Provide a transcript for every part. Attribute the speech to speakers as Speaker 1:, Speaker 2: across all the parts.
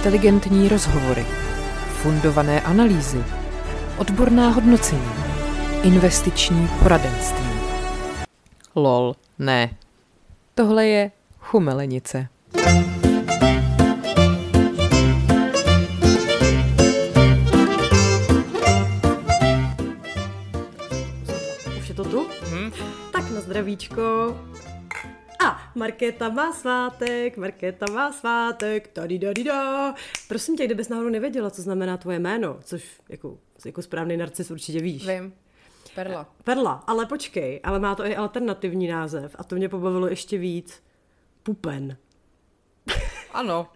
Speaker 1: Inteligentní rozhovory, fundované analýzy, odborná hodnocení, investiční poradenství. Lol, ne. Tohle je chumelenice.
Speaker 2: Už je to tu?
Speaker 1: Hm?
Speaker 2: Tak na zdravíčko. Markéta má svátek, Markéta má svátek, tady da, da. Prosím tě, kdybys náhodou nevěděla, co znamená tvoje jméno, což jako, jako správný narcis určitě víš.
Speaker 3: Vím. Perla.
Speaker 2: Perla, ale počkej, ale má to i alternativní název a to mě pobavilo ještě víc. Pupen.
Speaker 3: Ano.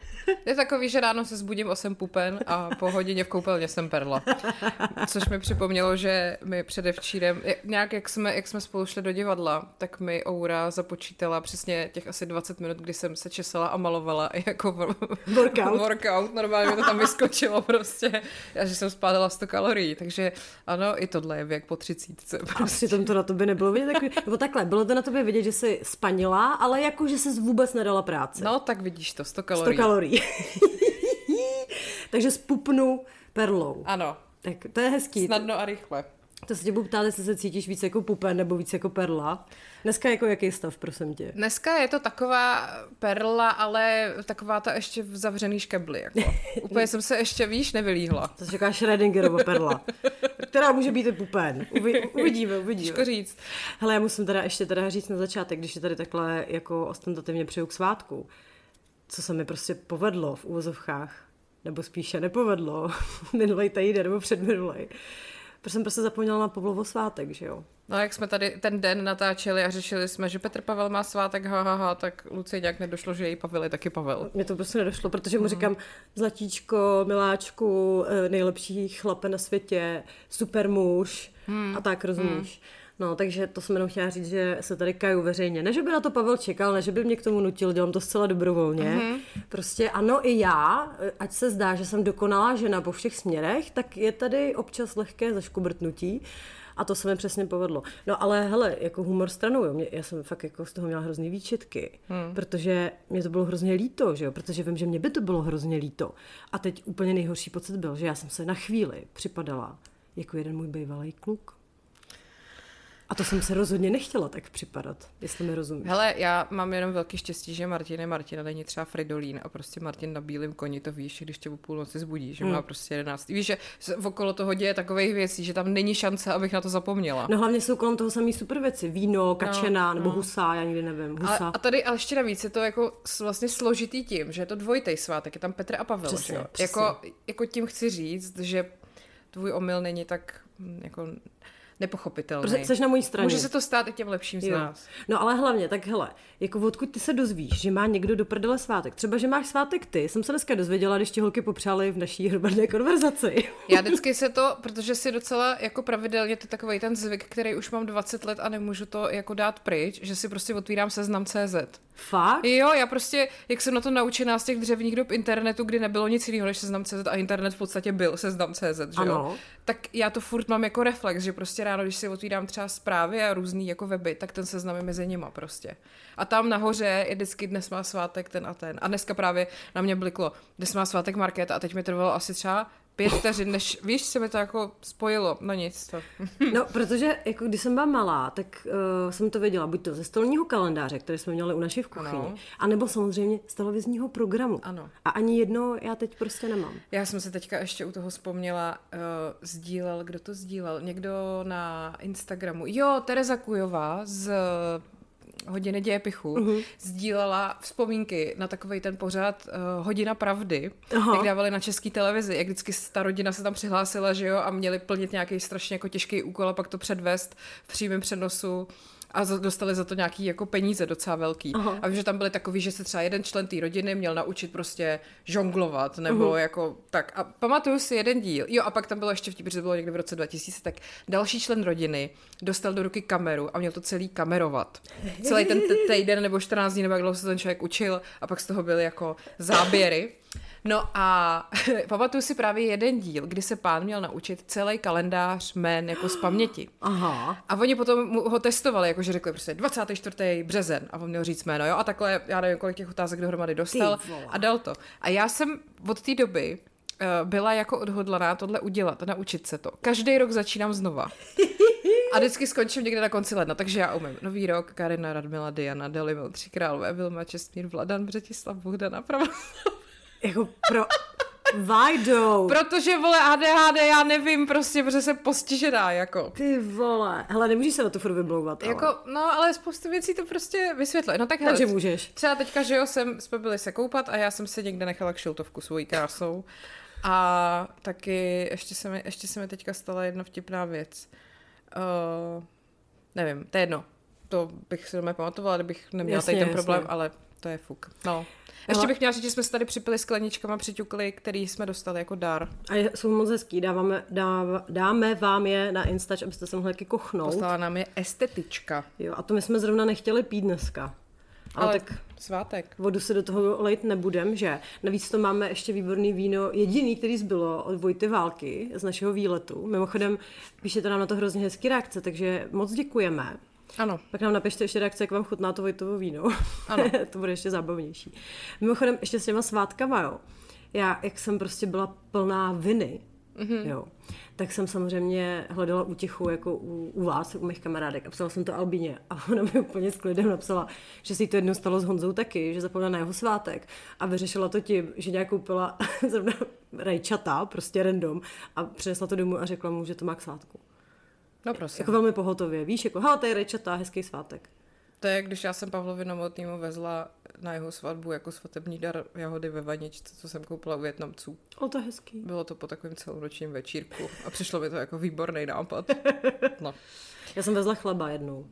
Speaker 3: Je takový, že ráno se zbudím osem pupen a po hodině v koupelně jsem perla. Což mi připomnělo, že my předevčírem, nějak jak jsme, jak jsme spolu šli do divadla, tak mi Oura započítala přesně těch asi 20 minut, kdy jsem se česala a malovala jako
Speaker 2: Workout.
Speaker 3: workout. Normálně mi to tam vyskočilo prostě. A že jsem spádala 100 kalorií. Takže ano, i tohle je věk po třicítce.
Speaker 2: A
Speaker 3: Prostě.
Speaker 2: přitom to na tobě nebylo vidět, takový, nebo takhle, bylo to na tobě vidět, že jsi spanila, ale jako, že jsi vůbec nedala práci.
Speaker 3: No, tak vidíš to, 100
Speaker 2: 100
Speaker 3: kalorií.
Speaker 2: Takže spupnu perlou.
Speaker 3: Ano,
Speaker 2: Tak to je hezký.
Speaker 3: snadno a rychle.
Speaker 2: To se tě budu ptát, jestli se cítíš víc jako pupen nebo víc jako perla. Dneska jako jaký stav, prosím tě?
Speaker 3: Dneska je to taková perla, ale taková ta ještě v zavřený škebli. Jako. Úplně jsem se ještě, víš, nevylíhla.
Speaker 2: To se říká Schrödingerova perla, která může být i pupen. Uvi, uvidíme, uvidíme.
Speaker 3: Těžko říct.
Speaker 2: Hele, já musím teda ještě teda říct na začátek, když je tady takhle jako ostentativně přeju k svátku, co se mi prostě povedlo v úvozovkách, nebo spíše nepovedlo, minulý týden nebo předminulý. Protože jsem prostě zapomněla na Pavlovo svátek, že jo?
Speaker 3: No jak jsme tady ten den natáčeli a řešili jsme, že Petr Pavel má svátek, ha, ha, ha tak Lucie nějak nedošlo, že její Pavel je taky Pavel.
Speaker 2: Mně to prostě nedošlo, protože mu říkám, zlatíčko, miláčku, eh, nejlepší chlape na světě, super muž a tak, rozumíš? No, takže to jsem jenom chtěla říct, že se tady kaju veřejně. Ne, že by na to Pavel čekal, ne, že by mě k tomu nutil, dělám to zcela dobrovolně. Prostě ano, i já, ať se zdá, že jsem dokonalá žena po všech směrech, tak je tady občas lehké zaškobrtnutí. A to se mi přesně povedlo. No ale hele, jako humor stranou, jo. Mě, já jsem fakt jako z toho měla hrozný výčitky, hmm. protože mě to bylo hrozně líto, že jo, protože vím, že mě by to bylo hrozně líto. A teď úplně nejhorší pocit byl, že já jsem se na chvíli připadala jako jeden můj bývalý kluk. A to jsem se rozhodně nechtěla tak připadat, jestli mi rozumíš.
Speaker 3: Hele, já mám jenom velký štěstí, že Martin je Martin a není třeba Fridolín a prostě Martin na bílém koni to víš, když tě o půlnoci zbudí, že má prostě 11. Víš, že okolo toho děje takových věcí, že tam není šance, abych na to zapomněla.
Speaker 2: No hlavně jsou kolem toho samý super věci. Víno, kačena, no, nebo husa, já nikdy nevím. Husa.
Speaker 3: a tady ale ještě navíc je to jako vlastně složitý tím, že je to dvojitý svátek, je tam Petr a Pavel.
Speaker 2: Přesně,
Speaker 3: že
Speaker 2: přesně.
Speaker 3: Jako, jako tím chci říct, že tvůj omyl není tak hm, jako nepochopitelný.
Speaker 2: Protože jsi na mojí straně.
Speaker 3: Může se to stát i těm lepším z
Speaker 2: Jo.
Speaker 3: nás.
Speaker 2: No ale hlavně, tak hele, jako odkud ty se dozvíš, že má někdo do prdele svátek. Třeba, že máš svátek ty, jsem se dneska dozvěděla, když ti holky popřáli v naší hromadné konverzaci.
Speaker 3: Já vždycky se to, protože si docela jako pravidelně to takový ten zvyk, který už mám 20 let a nemůžu to jako dát pryč, že si prostě otvírám seznam CZ.
Speaker 2: Fakt?
Speaker 3: Jo, já prostě, jak jsem na to naučená z těch dřevních dob internetu, kdy nebylo nic jiného než seznam CZ a internet v podstatě byl seznam CZ, že jo?
Speaker 2: Ano.
Speaker 3: Tak já to furt mám jako reflex, že prostě ráno, když si otvírám třeba zprávy a různý jako weby, tak ten seznam je mezi nima prostě. A tam nahoře je vždycky dnes má svátek ten a ten. A dneska právě na mě bliklo, dnes má svátek Markéta a teď mi trvalo asi třeba pět vteřin, než, víš, se mi to jako spojilo, no nic to.
Speaker 2: No, protože jako když jsem byla malá, tak uh, jsem to věděla buď to ze stolního kalendáře, který jsme měli u naší v kuchyni,
Speaker 3: Ano.
Speaker 2: anebo samozřejmě z televizního programu.
Speaker 3: Ano.
Speaker 2: A ani jedno já teď prostě nemám.
Speaker 3: Já jsem se teďka ještě u toho vzpomněla, uh, sdílel, kdo to sdílel? Někdo na Instagramu. Jo, Tereza Kujová z hodiny dějepichu uh-huh. sdílela vzpomínky na takový ten pořad uh, Hodina pravdy,
Speaker 2: Aha.
Speaker 3: jak dávali na české televizi, jak vždycky ta rodina se tam přihlásila, že jo, a měli plnit nějaký strašně jako těžký úkol a pak to předvést v přímém přenosu a dostali za to nějaký jako peníze docela velký.
Speaker 2: Aha.
Speaker 3: A vím, že tam byly takový, že se třeba jeden člen té rodiny měl naučit prostě žonglovat, nebo uh-huh. jako tak. A pamatuju si jeden díl. Jo, a pak tam bylo ještě vtip, že to bylo někdy v roce 2000, tak další člen rodiny dostal do ruky kameru a měl to celý kamerovat. Celý ten týden nebo 14 dní, nebo jak dlouho se ten člověk učil a pak z toho byly jako záběry. No a pamatuju si právě jeden díl, kdy se pán měl naučit celý kalendář jmén jako z paměti.
Speaker 2: Aha.
Speaker 3: A oni potom mu ho testovali, jakože řekli prostě 24. březen a on měl říct jméno, jo, a takhle, já nevím, kolik těch otázek dohromady dostal a dal to. A já jsem od té doby eh, byla jako odhodlaná tohle udělat a naučit se to. Každý rok začínám znova. A vždycky skončím někde na konci ledna, takže já umím. Nový rok, Karina, Radmila, Diana, Delimil, Tři králové, Vilma, Čestmír, Vladan, Břetislav, Bohdana, Prava.
Speaker 2: Jako pro... Vajdou.
Speaker 3: Protože, vole, ADHD, já nevím, prostě, protože jsem postižená, jako.
Speaker 2: Ty vole. Hele, nemůžeš se na to furt vyblouvat, ale.
Speaker 3: Jako, no, ale spoustu věcí to prostě vysvětluje. No tak hele,
Speaker 2: Takže můžeš.
Speaker 3: Třeba teďka, že jo, jsem, jsme byli se koupat a já jsem si někde nechala kšiltovku svojí krásou. A taky ještě se mi, ještě se mi teďka stala jedna vtipná věc. Uh, nevím, to je jedno. To bych si doma pamatovala, kdybych neměla
Speaker 2: Jasně,
Speaker 3: tady ten
Speaker 2: jasně.
Speaker 3: problém, ale to je fuk. No. Ještě bych měla říct, že jsme se tady připili skleničkama přiťukli, který jsme dostali jako dar.
Speaker 2: A jsou moc hezký, dáváme, dáv, dáme vám je na Instač, abyste se mohli taky kochnout.
Speaker 3: Poslala nám je estetička.
Speaker 2: Jo, a to my jsme zrovna nechtěli pít dneska. Ale,
Speaker 3: Ale
Speaker 2: ale tak
Speaker 3: svátek.
Speaker 2: vodu se do toho lejt nebudem, že? Navíc to máme ještě výborný víno, jediný, který zbylo od Vojty Války z našeho výletu. Mimochodem, píšete nám na to hrozně hezký reakce, takže moc děkujeme.
Speaker 3: Ano.
Speaker 2: Pak nám napište ještě reakce, jak vám chutná to Vojtovo víno.
Speaker 3: Ano.
Speaker 2: to bude ještě zábavnější. Mimochodem, ještě s těma svátkama, jo. Já, jak jsem prostě byla plná viny, mm-hmm. jo, tak jsem samozřejmě hledala útěchu jako u, u vás, u mých kamarádek a psala jsem to Albině a ona mi úplně s klidem napsala, že si jí to jednou stalo s Honzou taky, že zapomněla na jeho svátek a vyřešila to tím, že nějak koupila zrovna rajčata, prostě random a přinesla to domů a řekla mu, že to má k svátku.
Speaker 3: No prosím.
Speaker 2: Jako velmi pohotově. Víš, jako, hele, to je rajčata, hezký svátek.
Speaker 3: To je, když já jsem Pavlovi Novotnýmu vezla na jeho svatbu jako svatební dar jahody ve vaničce, co jsem koupila u Větnamců.
Speaker 2: O, to je hezký.
Speaker 3: Bylo to po takovém celonočním večírku a přišlo mi to jako výborný nápad. No,
Speaker 2: Já jsem vezla chleba jednou.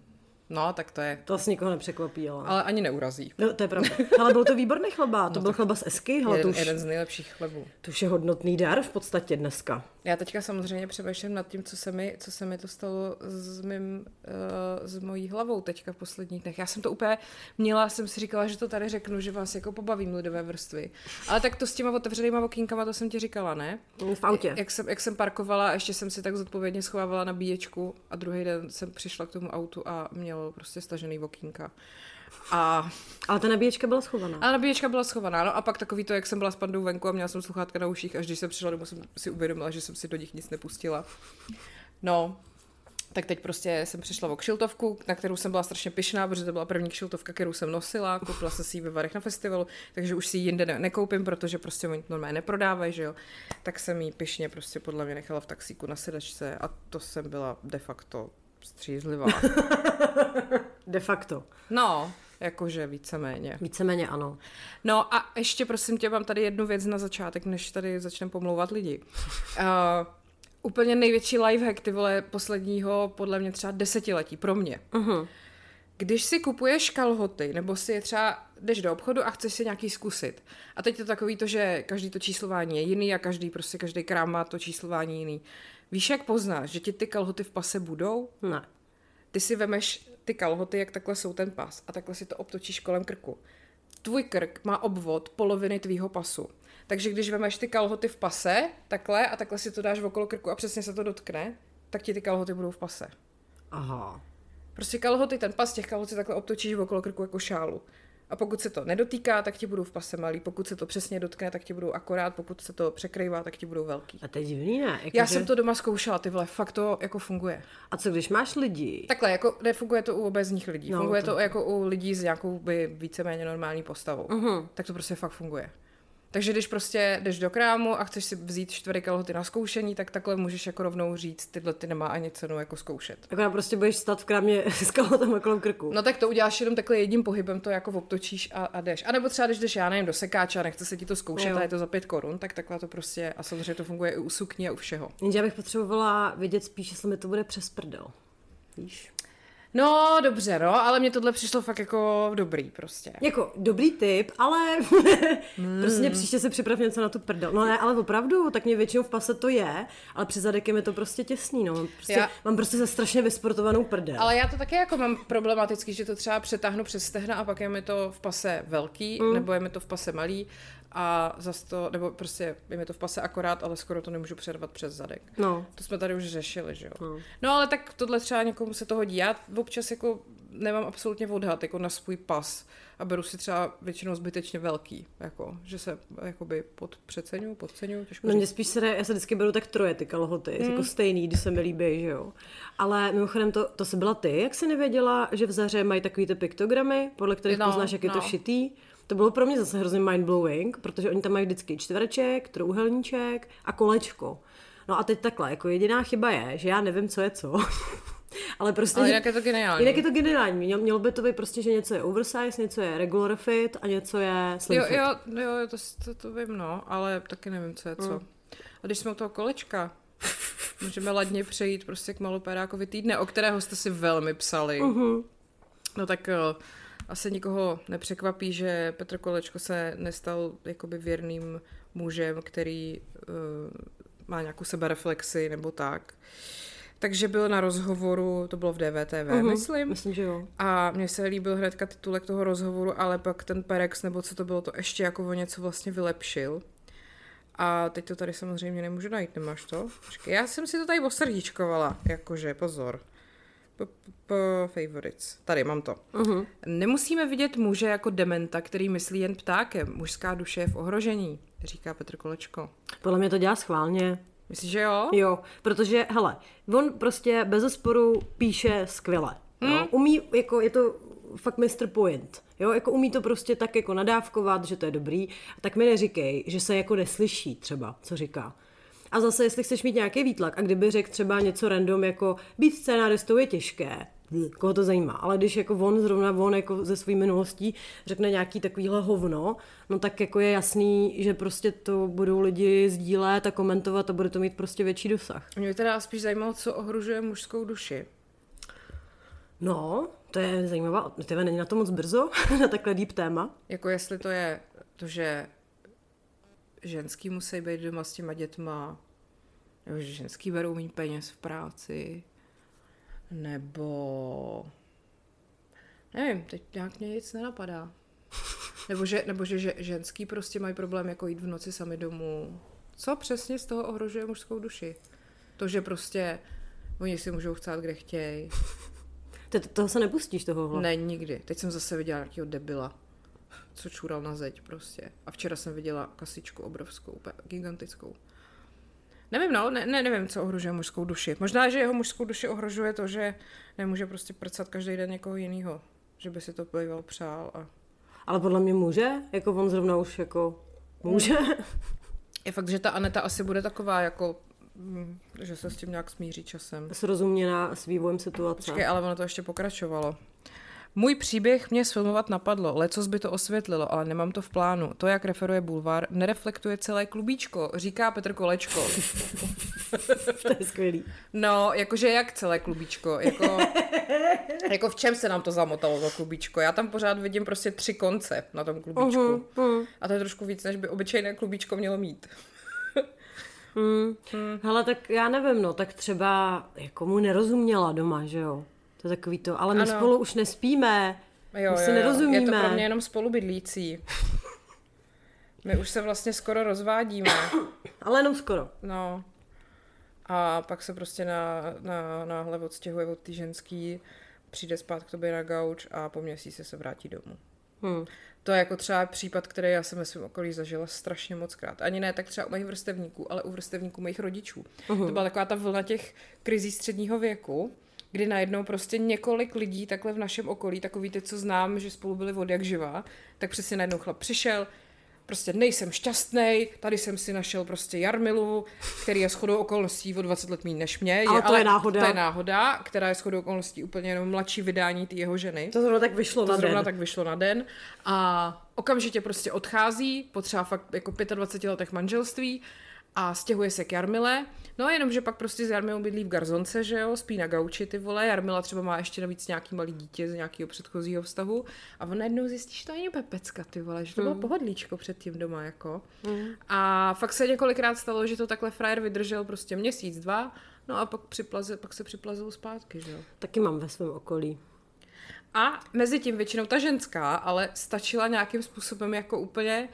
Speaker 3: No tak to je.
Speaker 2: To asi nikoho nepřekvapí, ale...
Speaker 3: Ale ani neurazí.
Speaker 2: No, to je pravda. Ale byl to výborný chleba. To byl chleba z Esky. Hele, to,
Speaker 3: Jeden,
Speaker 2: už,
Speaker 3: jeden z nejlepších chlebů.
Speaker 2: to už je hodnotný dar v podstatě dneska.
Speaker 3: Já teďka samozřejmě přemýšlím nad tím, co se mi, co se mi to stalo s, mým, uh, s mojí hlavou teďka v posledních dnech. Já jsem to úplně měla, jsem si říkala, že to tady řeknu, že vás jako pobavím lidové vrstvy. Ale tak to s těma otevřenýma okýnkama, to jsem ti říkala, ne?
Speaker 2: V autě.
Speaker 3: Jak jsem, jak jsem parkovala, a ještě jsem si tak zodpovědně schovávala nabíječku a druhý den jsem přišla k tomu autu a mělo prostě stažený okýnka. A,
Speaker 2: Ale ta nabíječka byla schovaná.
Speaker 3: a nabíječka byla schovaná, no a pak takový to, jak jsem byla s pandou venku a měla jsem sluchátka na uších, až když jsem přišla domů, jsem si uvědomila, že jsem si do nich nic nepustila. No, tak teď prostě jsem přišla o kšiltovku, na kterou jsem byla strašně pyšná, protože to byla první kšiltovka, kterou jsem nosila, koupila jsem si ji ve Varech na festivalu, takže už si ji jinde ne- nekoupím, protože prostě oni normálně neprodávají, že jo. Tak jsem ji pyšně prostě podle mě nechala v taxíku na sedačce a to jsem byla de facto střízlivá.
Speaker 2: De facto.
Speaker 3: No, jakože víceméně.
Speaker 2: Víceméně ano.
Speaker 3: No a ještě prosím tě, mám tady jednu věc na začátek, než tady začneme pomlouvat lidi. Uh, úplně největší lifehack, ty vole, posledního, podle mě třeba desetiletí, pro mě.
Speaker 2: Uh-huh.
Speaker 3: Když si kupuješ kalhoty, nebo si je třeba jdeš do obchodu a chceš si nějaký zkusit. A teď je to takový to, že každý to číslování je jiný a každý, prostě každý krám má to číslování jiný. Víš, jak poznáš, že ti ty kalhoty v pase budou?
Speaker 2: Ne.
Speaker 3: Ty si vemeš ty kalhoty, jak takhle jsou ten pas a takhle si to obtočíš kolem krku. Tvůj krk má obvod poloviny tvýho pasu. Takže když vemeš ty kalhoty v pase, takhle, a takhle si to dáš okolo krku a přesně se to dotkne, tak ti ty kalhoty budou v pase.
Speaker 2: Aha.
Speaker 3: Prostě kalhoty, ten pas těch kalhot si takhle obtočíš okolo krku jako šálu. A pokud se to nedotýká, tak ti budou v pase malý. Pokud se to přesně dotkne, tak ti budou akorát. Pokud se to překrývá, tak ti budou velký.
Speaker 2: A to je divný, ne? Jako,
Speaker 3: Já
Speaker 2: že...
Speaker 3: jsem to doma zkoušela, ty vole, fakt to jako funguje.
Speaker 2: A co když máš lidi?
Speaker 3: Takhle, jako nefunguje to u obezních lidí.
Speaker 2: No,
Speaker 3: funguje
Speaker 2: to-
Speaker 3: to... jako u lidí s nějakou by víceméně normální postavou.
Speaker 2: Mhm.
Speaker 3: Tak to prostě fakt funguje. Takže když prostě jdeš do krámu a chceš si vzít čtyři kalhoty na zkoušení, tak takhle můžeš jako rovnou říct, tyhle ty nemá ani cenu jako zkoušet.
Speaker 2: Jako prostě budeš stát v krámě s kalhotama kolem krku.
Speaker 3: No tak to uděláš jenom takhle jedním pohybem, to jako obtočíš a, a jdeš. A nebo třeba když jdeš, já nevím, do sekáče a nechce se ti to zkoušet
Speaker 2: Jo.
Speaker 3: a je to za pět korun, tak takhle to prostě, a samozřejmě to funguje i u sukní a u všeho.
Speaker 2: Jenže já bych potřebovala vědět spíš, jestli mi to bude přes prdel. Víš?
Speaker 3: No, dobře, no, ale mně tohle přišlo fakt jako dobrý prostě.
Speaker 2: Jako, dobrý tip, ale prostě příště se připrav něco na tu prdel. No ne, ale opravdu, tak mě většinou v pase to je, ale při zadek je mi to prostě těsný, no. Prostě,
Speaker 3: Já-
Speaker 2: mám prostě za strašně vysportovanou prdel.
Speaker 3: Ale já to také jako mám problematický, že to třeba přetáhnu přes stehna a pak je mi to v pase velký, mm. nebo je mi to v pase malý. A zas to, nebo prostě je mi to v pase akorát, ale skoro to nemůžu předvat přes zadek.
Speaker 2: No.
Speaker 3: To jsme tady už řešili, že jo.
Speaker 2: No.
Speaker 3: No ale tak tohle třeba někomu se to hodí. Já občas jako nemám absolutně odhad jako na svůj pas a beru si třeba většinou zbytečně velký, jako, že se jakoby podpřeceňuju, podceňuju, těžko
Speaker 2: No mě spíš se, já se vždycky beru tak troje ty kalhoty, mm. jako stejný, když se mi líbí, že jo. Ale mimochodem to, to se byla ty, jak jsi nevěděla, že v zaře mají takový ty piktogramy, podle kterých no,
Speaker 3: No,
Speaker 2: poznáš, jak je to
Speaker 3: no.
Speaker 2: šitý. To bylo pro mě zase hrozně mindblowing, protože oni tam mají vždycky čtvereček, trouhelníček a kolečko. No a teď takhle, jako jediná chyba je, že já nevím, co je co. Ale prostě...
Speaker 3: Ale jinak je to geniální.
Speaker 2: Jinak je to geniální. Mělo, mělo by to být prostě, že něco je oversize, něco je regular fit a něco je slim
Speaker 3: Jo,
Speaker 2: fit.
Speaker 3: jo, jo, to, to, to vím, no, ale taky nevím, co je co.
Speaker 2: Mm.
Speaker 3: A když jsme u toho kolečka, můžeme ladně přejít prostě k malopérákovi týdne, o kterého jste si velmi psali.
Speaker 2: Mhm.
Speaker 3: No tak uh, asi nikoho nepřekvapí, že Petr Kolečko se nestal jakoby věrným mužem, který uh, má nějakou sebereflexi nebo tak. Takže byl na rozhovoru, to bylo v DVTV,
Speaker 2: Mhm,
Speaker 3: myslím.
Speaker 2: Myslím, že jo.
Speaker 3: A mně se líbil hnedka titulek toho rozhovoru, ale pak ten Perex, nebo co to bylo, to ještě jako o něco vlastně vylepšil. A teď to tady samozřejmě nemůžu najít, nemáš to? Počkej, já jsem si to tady osrdíčkovala, jakože, pozor. Favorites. Tady mám to.
Speaker 2: Mhm.
Speaker 3: Nemusíme vidět muže jako dementa, který myslí jen ptákem. Mužská duše je v ohrožení, říká Petr Kolečko.
Speaker 2: Podle mě to dělá schválně.
Speaker 3: Myslíš, že jo?
Speaker 2: Jo, protože, hele, on prostě bez zesporu píše skvěle.
Speaker 3: Hmm.
Speaker 2: Jo? Umí, jako je to fakt Mr. Point. Jo, jako umí to prostě tak jako nadávkovat, že to je dobrý. Tak mi neříkej, že se jako neslyší třeba, co říká. A zase, jestli chceš mít nějaký výtlak, a kdyby řekl třeba něco random, jako být scénáristou je těžké, Hm, koho to zajímá, ale když jako on, zrovna on jako ze své minulostí řekne nějaký takovýhle hovno, no tak jako je jasný, že prostě to budou lidi sdílet a komentovat a bude to mít prostě větší dosah.
Speaker 3: Mě by teda spíš zajímalo, co ohrožuje mužskou duši.
Speaker 2: No, to je zajímavá, tyhle není na to moc brzo, na takhle deep téma.
Speaker 3: Jako jestli to je to, že ženský musí být doma s těma dětma, nebo že ženský berou méně peněz v práci, nebo nevím, teď nějak mě nic nenapadá. Nebo že, nebo že, že ženský prostě mají problém jako jít v noci sami domů. Co přesně z toho ohrožuje mužskou duši? To, že prostě oni si můžou chcát, kde chtějí.
Speaker 2: Ty, toho se nepustíš tohohle.
Speaker 3: Ne, nikdy. Teď jsem zase viděla nějakého debila, co čural na zeď prostě. A včera jsem viděla kasičku obrovskou, úplně gigantickou. Nevím, no, ne, ne, nevím, co ohrožuje mužskou duši. Možná, že jeho mužskou duši ohrožuje to, že nemůže prostě prcat každý den někoho jiného. Že by si to býval přál a...
Speaker 2: Ale podle mě může, jako on zrovna už jako může.
Speaker 3: Je fakt, že ta Aneta asi bude taková jako, mm, že se s tím nějak smíří časem.
Speaker 2: Srozuměná s vývojem situace.
Speaker 3: Počkej, ale ono to ještě pokračovalo. Můj příběh mě sfilmovat napadlo, lecos by to osvětlilo, ale nemám to v plánu. To, jak referuje Bulvár, nereflektuje celé klubíčko, říká Petr Kolečko.
Speaker 2: to je skvělý.
Speaker 3: No, jakože jak celé klubíčko, jako, jako v čem se nám to zamotalo, to klubíčko. Já tam pořád vidím prostě tři konce na tom klubíčku.
Speaker 2: Mhm, mhm.
Speaker 3: A to je trošku víc, než by obyčejné klubíčko mělo mít.
Speaker 2: Hmm. Hele, tak já nevím, no, tak třeba jako mu nerozuměla doma, že jo? To je takový to, ale my
Speaker 3: Ano.
Speaker 2: spolu už nespíme,
Speaker 3: Jo,
Speaker 2: my si
Speaker 3: jo,
Speaker 2: nerozumíme.
Speaker 3: Je to pro mě jenom spolubydlící. My už se vlastně skoro rozvádíme.
Speaker 2: ale jenom skoro.
Speaker 3: No. A pak se prostě na, na, náhle odstěhuje od té ženský, přijde spát k tobě na gauč a po měsíci se vrátí domů.
Speaker 2: Hmm.
Speaker 3: To je jako třeba případ, který já jsem ve svém okolí zažila strašně moc krát. Ani ne tak třeba u mých vrstevníků, ale u vrstevníků mých rodičů. Uh-huh. To byla taková ta vlna těch krizí středního věku, kdy najednou prostě několik lidí takhle v našem okolí, takový ty, co znám, že spolu byli od jak živá, tak přesně najednou chlap přišel, prostě nejsem šťastný, tady jsem si našel prostě Jarmilu, který je shodou okolností o 20 let méně než mě.
Speaker 2: Ale to je náhoda.
Speaker 3: To je náhoda, která je shodou okolností úplně jenom mladší vydání té jeho ženy.
Speaker 2: To zrovna tak vyšlo
Speaker 3: To
Speaker 2: na
Speaker 3: zrovna
Speaker 2: den.
Speaker 3: tak vyšlo na den a okamžitě prostě odchází po třeba fakt jako 25 letech manželství a stěhuje se k Jarmile. No jenom, že pak prostě s Jarmilou bydlí v Garzonce, že jo, spí na gauči ty vole. Jarmila třeba má ještě navíc nějaký malý dítě z nějakého předchozího vztahu a on najednou zjistí, že to není pepecka, ty vole, že to bylo pohodlíčko předtím doma, jako. A fakt se několikrát stalo, že to takhle frajer vydržel prostě měsíc, dva, no a pak, připlaze, pak se připlazil zpátky, že jo.
Speaker 2: Taky mám ve svém okolí.
Speaker 3: A mezi tím většinou ta ženská, ale stačila nějakým způsobem jako úplně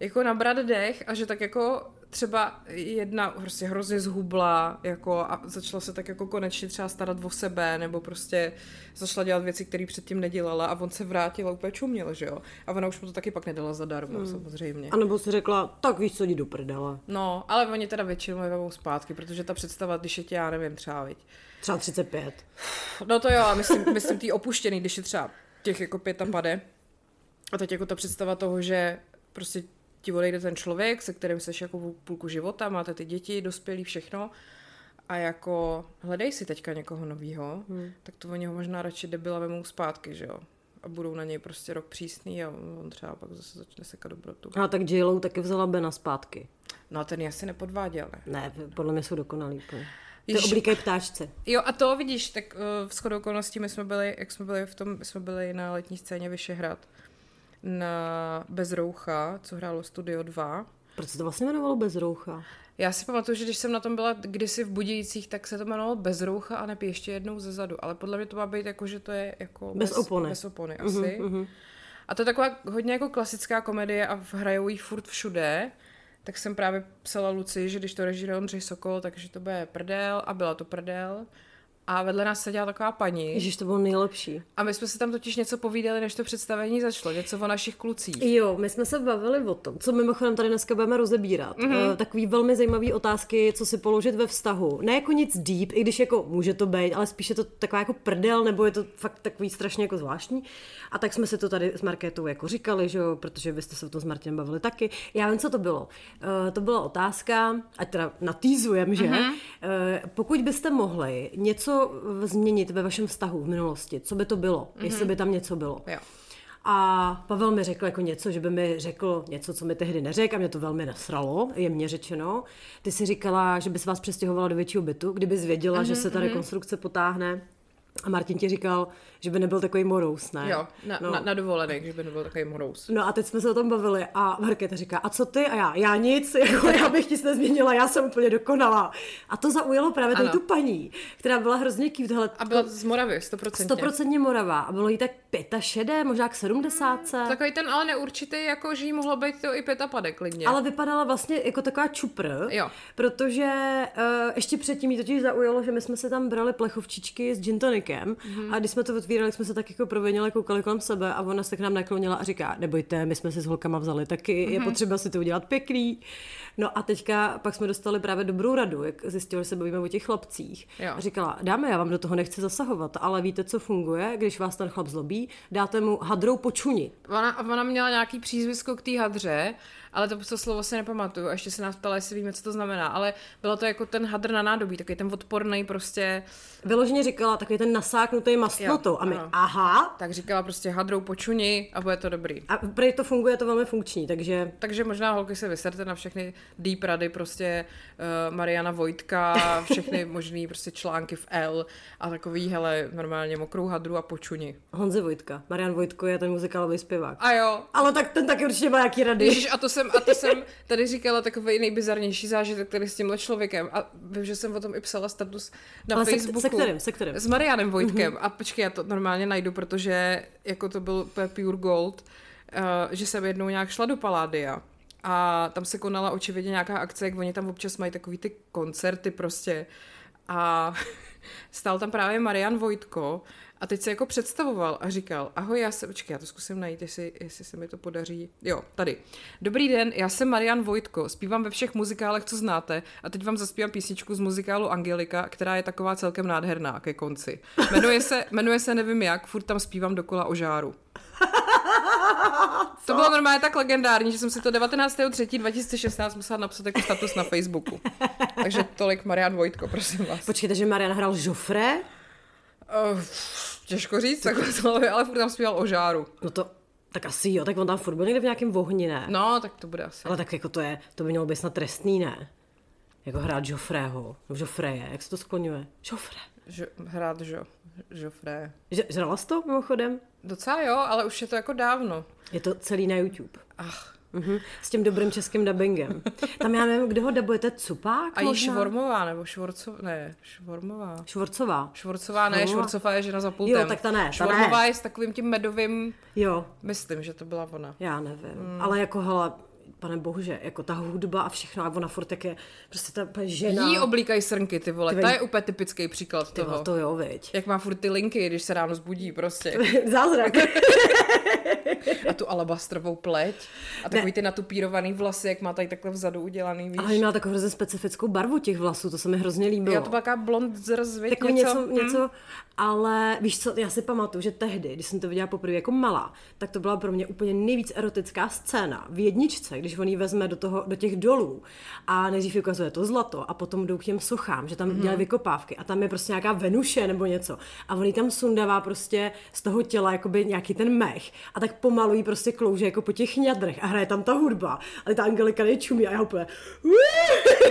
Speaker 3: jako nabrat dech a že tak jako třeba jedna prostě hrozně zhubla jako a začala se tak jako konečně třeba starat o sebe nebo prostě začala dělat věci, které předtím nedělala a on se vrátil a úplně čuměl, že jo. A ona už mu to taky pak nedala zadarmo, hmm. samozřejmě.
Speaker 2: A nebo si řekla, tak víš co, jdi do prdele.
Speaker 3: No, ale oni teda většinou je vemou zpátky, protože ta představa, když je tě, já nevím, třeba, viď.
Speaker 2: Třeba 35.
Speaker 3: No to jo, a myslím, myslím tý opuštěný, když je třeba těch jako pět a pade. A teď jako ta představa toho, že prostě ti odejde ten člověk, se kterým jsi jako půlku života, máte ty děti, dospělí, všechno a jako hledej si teďka někoho novýho, hmm. tak to oni ho možná radši debila vemou zpátky, že jo. A budou na něj prostě rok přísný a on třeba pak zase začne sekat dobrotu.
Speaker 2: A tak j taky vzala Bena zpátky.
Speaker 3: No a ten je asi nepodváděl, ne?
Speaker 2: Ne, podle mě jsou dokonalý. Ty oblíkej ptáčce.
Speaker 3: Jo, a to vidíš, tak uh, v shodou okolností my jsme byli, jak jsme byli v tom, jsme byli na letní scéně Vyšehrad na Bezroucha, co hrálo Studio 2.
Speaker 2: Proč se to vlastně jmenovalo Bezroucha?
Speaker 3: Já si pamatuju, že když jsem na tom byla kdysi v Budějících, tak se to jmenovalo Bezroucha a nepí ještě jednou ze zadu. Ale podle mě to má být jako, že to je jako
Speaker 2: bez, bez opony.
Speaker 3: Bez opony asi. Uh-huh, uh-huh. A to je taková hodně jako klasická komedie a hrajou jí furt všude. Tak jsem právě psala Luci, že když to režíruje Ondřej Sokol, takže to bude prdel a byla to prdel a vedle nás seděla taková paní.
Speaker 2: Ježiš, to bylo nejlepší.
Speaker 3: A my jsme se tam totiž něco povídali, než to představení začalo, něco o našich klucích.
Speaker 2: Jo, my jsme se bavili o tom, co mimochodem tady dneska budeme rozebírat. Mm-hmm. Uh, takový velmi zajímavý otázky, co si položit ve vztahu. Ne jako nic deep, i když jako může to být, ale spíš je to taková jako prdel, nebo je to fakt takový strašně jako zvláštní. A tak jsme si to tady s Markétou jako říkali, že jo, protože vy jste se o tom s Martinem bavili taky. Já vím, co to bylo. Uh, to byla otázka, ať teda natýzujem, že? Mm-hmm. Uh, pokud byste mohli něco něco změnit ve vašem vztahu v minulosti, co by to bylo, mm-hmm. jestli by tam něco bylo.
Speaker 3: Jo.
Speaker 2: A Pavel mi řekl jako něco, že by mi řekl něco, co mi tehdy neřekl a mě to velmi nasralo, jemně řečeno. Ty si říkala, že bys vás přestěhovala do většího bytu, kdyby zvěděla, mm-hmm, že se ta mhm. rekonstrukce potáhne. A Martin ti říkal, že by nebyl takový morous, ne?
Speaker 3: Jo, na, no. na, na dovolených, že by nebyl takový morous.
Speaker 2: No a teď jsme se o tom bavili a Markéta říká, a co ty? A já, já nic, jako já bych ti se nezměnila, já jsem úplně dokonalá. A to zaujalo právě tu paní, která byla hrozně cute. Hele,
Speaker 3: a byla z Moravy, 100%.
Speaker 2: 100% Morava. A bylo jí tak 65, možná k 70. Hmm,
Speaker 3: takový ten ale neurčitý, jako že jí mohlo být to i pětapadek klidně.
Speaker 2: Ale vypadala vlastně jako taková čupr,
Speaker 3: jo.
Speaker 2: protože uh, ještě předtím jí totiž zaujalo, že my jsme se tam brali plechovčičky s gin tonicem mm-hmm. a když jsme to otvírali, jsme se tak jako provinili, koukali kolem sebe a ona se k nám naklonila a říká, nebojte, my jsme si s holkama vzali taky, mm-hmm. je mhm. potřeba si to udělat pěkný. No a teďka pak jsme dostali právě dobrou radu, jak zjistili, že se bavíme o těch chlapcích. Jo. A říkala, dáme, já vám do toho nechci zasahovat, ale víte, co funguje, když vás ten chlap zlobí, dáte mu hadrou počuni.
Speaker 3: Ona, ona měla nějaký přízvisko k té hadře, ale to, to slovo si nepamatuju. A ještě se nás ptala, jestli víme, co to znamená. Ale bylo to jako ten hadr na nádobí, takový ten odporný prostě.
Speaker 2: Vyloženě říkala takový ten nasáknutý masnotou. A my, ano. aha.
Speaker 3: Tak říkala prostě hadrou počuni a bude to dobrý.
Speaker 2: A prý to funguje, to velmi funkční, takže...
Speaker 3: Takže možná holky se vyserte na všechny deep rady, prostě uh, Mariana Vojtka, všechny možný prostě články v L a takový, hele, normálně mokrou hadru a počuni.
Speaker 2: Honze Vojtka. Marian Vojtko je ten muzikálový zpěvák.
Speaker 3: A jo.
Speaker 2: Ale tak ten taky určitě má nějaký rady.
Speaker 3: Ježiš, a to jsem, a to jsem tady říkala takový nejbizarnější zážitek který s tímhle člověkem. A vím, že jsem o tom i psala status na
Speaker 2: Ale
Speaker 3: Facebooku.
Speaker 2: Se, se kterým? Se kterým?
Speaker 3: S Marianem Vojtkem. Mm-hmm. A počkej, já to normálně najdu, protože jako to byl pure gold, uh, že jsem jednou nějak šla do Paládia. A tam se konala očividně nějaká akce, jak oni tam občas mají takový ty koncerty prostě. A stál tam právě Marian Vojtko a teď se jako představoval a říkal, ahoj, já se, počkej, já to zkusím najít, jestli, jestli se mi to podaří. Jo, tady. Dobrý den, já jsem Marian Vojtko, zpívám ve všech muzikálech, co znáte a teď vám zaspívám písničku z muzikálu Angelika, která je taková celkem nádherná ke konci. Jmenuje se, jmenuje se nevím jak, furt tam zpívám dokola o žáru. To bylo normálně tak legendární, že jsem si to 19.3.2016 musela napsat jako status na Facebooku. Takže tolik Marian Vojtko, prosím vás.
Speaker 2: Počkejte, že Marian hrál Joffre?
Speaker 3: Uh, těžko říct, takhle to, ale furt tam zpíval o žáru.
Speaker 2: No to, tak asi jo, tak on tam furt byl někde v nějakém vohni, ne?
Speaker 3: No, tak to bude asi.
Speaker 2: Ale tak jako to je, to by mělo být snad trestný, ne? Jako hrát Joffreho, Joffreje, jak se to skloňuje? Joffre.
Speaker 3: Jo, hrát jo, Joffre.
Speaker 2: Žrala jsi to mimochodem?
Speaker 3: Docela jo, ale už je to jako dávno.
Speaker 2: Je to celý na YouTube.
Speaker 3: Ach,
Speaker 2: Mm-hmm. S tím dobrým českým dubbingem. Tam já nevím, kdo ho dubujete, Cupák?
Speaker 3: A je Švormová, nebo Švorcová, ne, Švormová.
Speaker 2: Švorcová.
Speaker 3: Švorcová, ne, Švorcová je žena za pultem.
Speaker 2: Jo, tak ta ne, ta
Speaker 3: Švormová
Speaker 2: ne.
Speaker 3: je s takovým tím medovým,
Speaker 2: jo.
Speaker 3: myslím, že to byla ona.
Speaker 2: Já nevím, mm. ale jako hele, pane bože, jako ta hudba a všechno, a ona furt jak je, prostě ta žena.
Speaker 3: Jí oblíkají srnky, ty vole.
Speaker 2: Ty
Speaker 3: To
Speaker 2: vej-
Speaker 3: je úplně typický příklad
Speaker 2: Ty
Speaker 3: toho.
Speaker 2: vole, to jo, viď.
Speaker 3: Jak má furt ty linky, když se ráno zbudí prostě.
Speaker 2: Zázrak.
Speaker 3: A tu alabastrovou pleť. A takový ty natupírovaný vlasy, jak má tady takhle vzadu udělaný, víš.
Speaker 2: Ale měla takovou hrozně specifickou barvu těch vlasů, to se mi hrozně líbilo.
Speaker 3: Jo, to byla taková blond zrz,
Speaker 2: Takový
Speaker 3: něco.
Speaker 2: něco, něco, něco, ale víš co, já si pamatuju, že tehdy, když jsem to viděla poprvé jako malá, tak to byla pro mě úplně nejvíc erotická scéna v jedničce, když on ji vezme do, toho, do těch dolů a nejdřív ukazuje to zlato a potom jdou k těm sochám, že tam mm-hmm. dělají vykopávky a tam je prostě nějaká Venuše nebo něco a on jí tam sundává prostě z toho těla jakoby nějaký ten mech a tak pomalu jí prostě klouže jako po těch ňadrech a hraje tam ta hudba, ale ta Angelika nejčumí a já úplně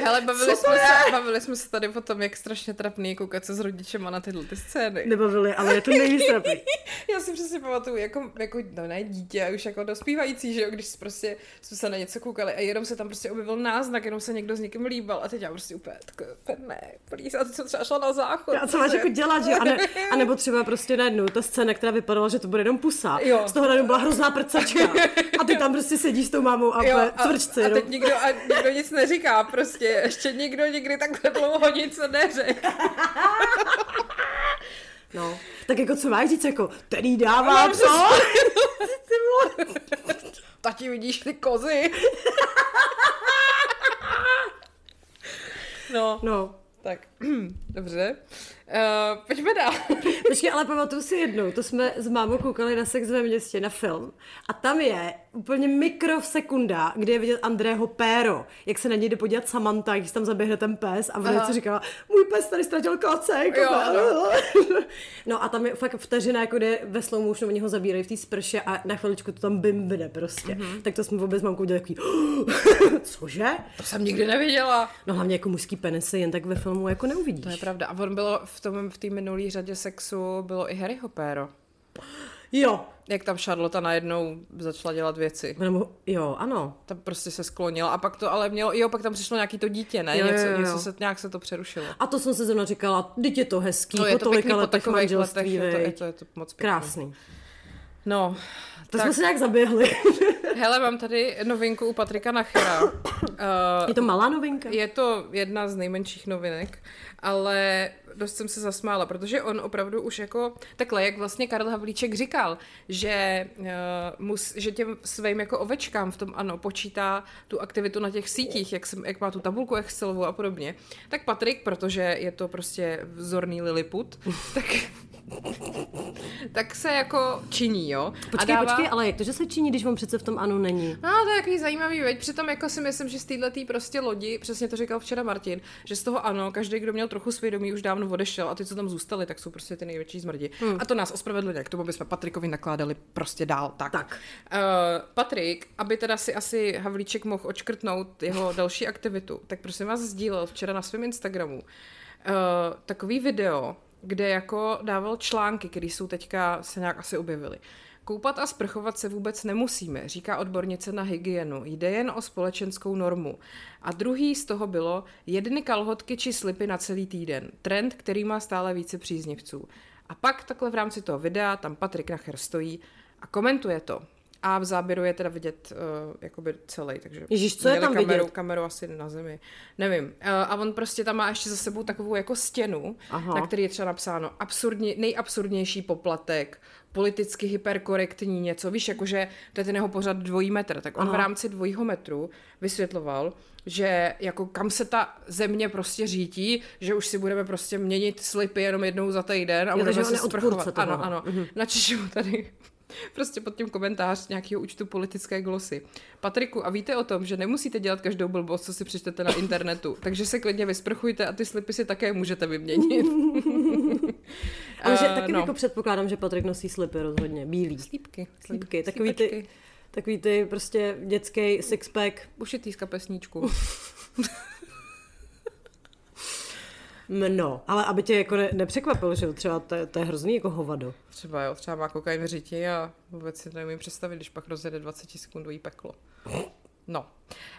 Speaker 3: Hele, bavili jsme, se, bavili jsme se tady o tom, jak strašně trapný je koukat se s rodičema na tyhle ty scény.
Speaker 2: nebavili, ale je to nejvíc trapný.
Speaker 3: Já si přesně pamatuju, jako, jako no ne dítě, už jako dospívající, že jo, když prostě jsme se na něco koukali a jenom se tam prostě objevil náznak, jenom se někdo s někým líbal a teď já prostě úplně, tak, ne, please, a teď jsem třeba šla na záchod.
Speaker 2: A co máš jako dělat, že? A, ne, a nebo třeba prostě najednou ta scéna, která vypadala, že to bude jenom pusa.
Speaker 3: Jo.
Speaker 2: Z toho najednou byla hrozná prcačka. A ty tam prostě sedíš s tou mámou a,
Speaker 3: Jo, a,
Speaker 2: cvrčci.
Speaker 3: a
Speaker 2: no.
Speaker 3: teď nikdo, a nikdo nic neříká, prostě ještě nikdo nikdy takhle dlouho nic neřekl.
Speaker 2: no. Tak jako co máš říct, jako ten jí dává,
Speaker 3: Mám
Speaker 2: co?
Speaker 3: Tati, vidíš ty kozy? No,
Speaker 2: No.
Speaker 3: tak, dobře. Uh, pojďme dál.
Speaker 2: Počkej, ale pamatuju si jednou, to jsme s mámou koukali na Sex ve městě, na film. A tam je úplně mikrosekunda, kde je vidět Andrého péro, jak se na něj jde podívat Samantha, když tam zaběhne ten pes a něco říkala, můj pes tady ztratil klacek.
Speaker 3: Jo,
Speaker 2: no a tam je fakt vteřina, jako kde ve slow motionu oni ho zabírají v té sprše a na chviličku to tam bimbne prostě. Mm-hmm. Tak to jsme vůbec s mamkou dělali takový, cože?
Speaker 3: To jsem nikdy neviděla.
Speaker 2: No hlavně jako mužský penisy jen tak ve filmu jako neuvidíš.
Speaker 3: To je pravda. A on bylo v tom v té minulý řadě sexu bylo i Harry Hopero.
Speaker 2: Jo.
Speaker 3: Jak tam Charlotte najednou začala dělat věci.
Speaker 2: Nebo, jo, ano.
Speaker 3: Tam prostě se sklonila a pak to ale mělo, jo, pak tam přišlo nějaký to dítě, ne?
Speaker 2: Jo, jo,
Speaker 3: něco,
Speaker 2: jo.
Speaker 3: něco se, nějak se to přerušilo.
Speaker 2: A to jsem se zrovna říkala, teď je to hezký,
Speaker 3: No, je to pěkný po
Speaker 2: letech manželství,
Speaker 3: letech, je to, je to, je to moc pěkný.
Speaker 2: Krásný.
Speaker 3: No,
Speaker 2: To
Speaker 3: tak,
Speaker 2: jsme se nějak zaběhli.
Speaker 3: hele, mám tady novinku u Patrika Nachera. Uh,
Speaker 2: je to malá novinka?
Speaker 3: Je to jedna z nejmenších novinek, ale dost jsem se zasmála, protože on opravdu už jako, takhle, jak vlastně Karel Havlíček říkal, že, uh, mus, že těm svým jako ovečkám v tom ano počítá tu aktivitu na těch sítích, jak, jsem, jak má tu tabulku Excelovou a podobně, tak Patrik, protože je to prostě vzorný Lilliput, tak tak se jako činí, jo.
Speaker 2: Počkej,
Speaker 3: a dává...
Speaker 2: počkej, ale jak to, že se činí, když on přece v tom ano není?
Speaker 3: No, to je takový zajímavý, veď přitom jako si myslím, že z této prostě lodi, přesně to říkal včera Martin, že z toho ano, každý, kdo měl trochu svědomí, už dávno odešel a ty, co tam zůstali, tak jsou prostě ty největší zmrdi. Hmm. A to nás ospravedlňuje, k tomu bychom Patrikovi nakládali prostě dál. Tak.
Speaker 2: Tak.
Speaker 3: Uh, Patrik, aby teda si asi Havlíček mohl očkrtnout jeho další aktivitu, tak prosím vás sdílel včera na svém Instagramu uh, takový video, kde jako dával články, které jsou teďka se nějak asi objevily. Koupat a sprchovat se vůbec nemusíme, říká odbornice na hygienu. Jde jen o společenskou normu. A druhý z toho bylo jedny kalhotky či slipy na celý týden. Trend, který má stále více příznivců. A pak takhle v rámci toho videa tam Patrik Nacher stojí a komentuje to. A v záběru je teda vidět uh, jakoby celý, takže
Speaker 2: Ježíš, co je tam
Speaker 3: kameru,
Speaker 2: vidět?
Speaker 3: kameru asi na zemi, nevím. Uh, a on prostě tam má ještě za sebou takovou jako stěnu,
Speaker 2: Aha.
Speaker 3: na který je třeba napsáno absurdně, nejabsurdnější poplatek, politicky hyperkorektní něco, víš, jakože to je ten jeho pořad dvojí metr, tak on
Speaker 2: Aha.
Speaker 3: v rámci dvojího metru vysvětloval, že jako kam se ta země prostě řítí, že už si budeme prostě měnit slipy jenom jednou za týden a
Speaker 2: Jo,
Speaker 3: budeme se sprchovat. Ano, ano.
Speaker 2: Mhm.
Speaker 3: Načešu mu tady prostě pod tím komentář nějakého účtu politické glosy. Patriku, a víte o tom, že nemusíte dělat každou blbost, co si přečtete na internetu, takže se klidně vysprchujte a ty slipy si také můžete vyměnit.
Speaker 2: Ale že
Speaker 3: Eh,
Speaker 2: taky
Speaker 3: no.
Speaker 2: jako předpokládám, že Patrik nosí slipy rozhodně, bílý.
Speaker 3: Slípky.
Speaker 2: Slípky, takový ty, takový ty prostě dětský sixpack.
Speaker 3: Ušitý z kapesníčku.
Speaker 2: No, ale aby tě jako ne, nepřekvapilo, že třeba to, to je hrozný jako hovado.
Speaker 3: Třeba jo, třeba má kokain v řiti a vůbec si neumím představit, když pak rozjede 20 sekundový peklo. No.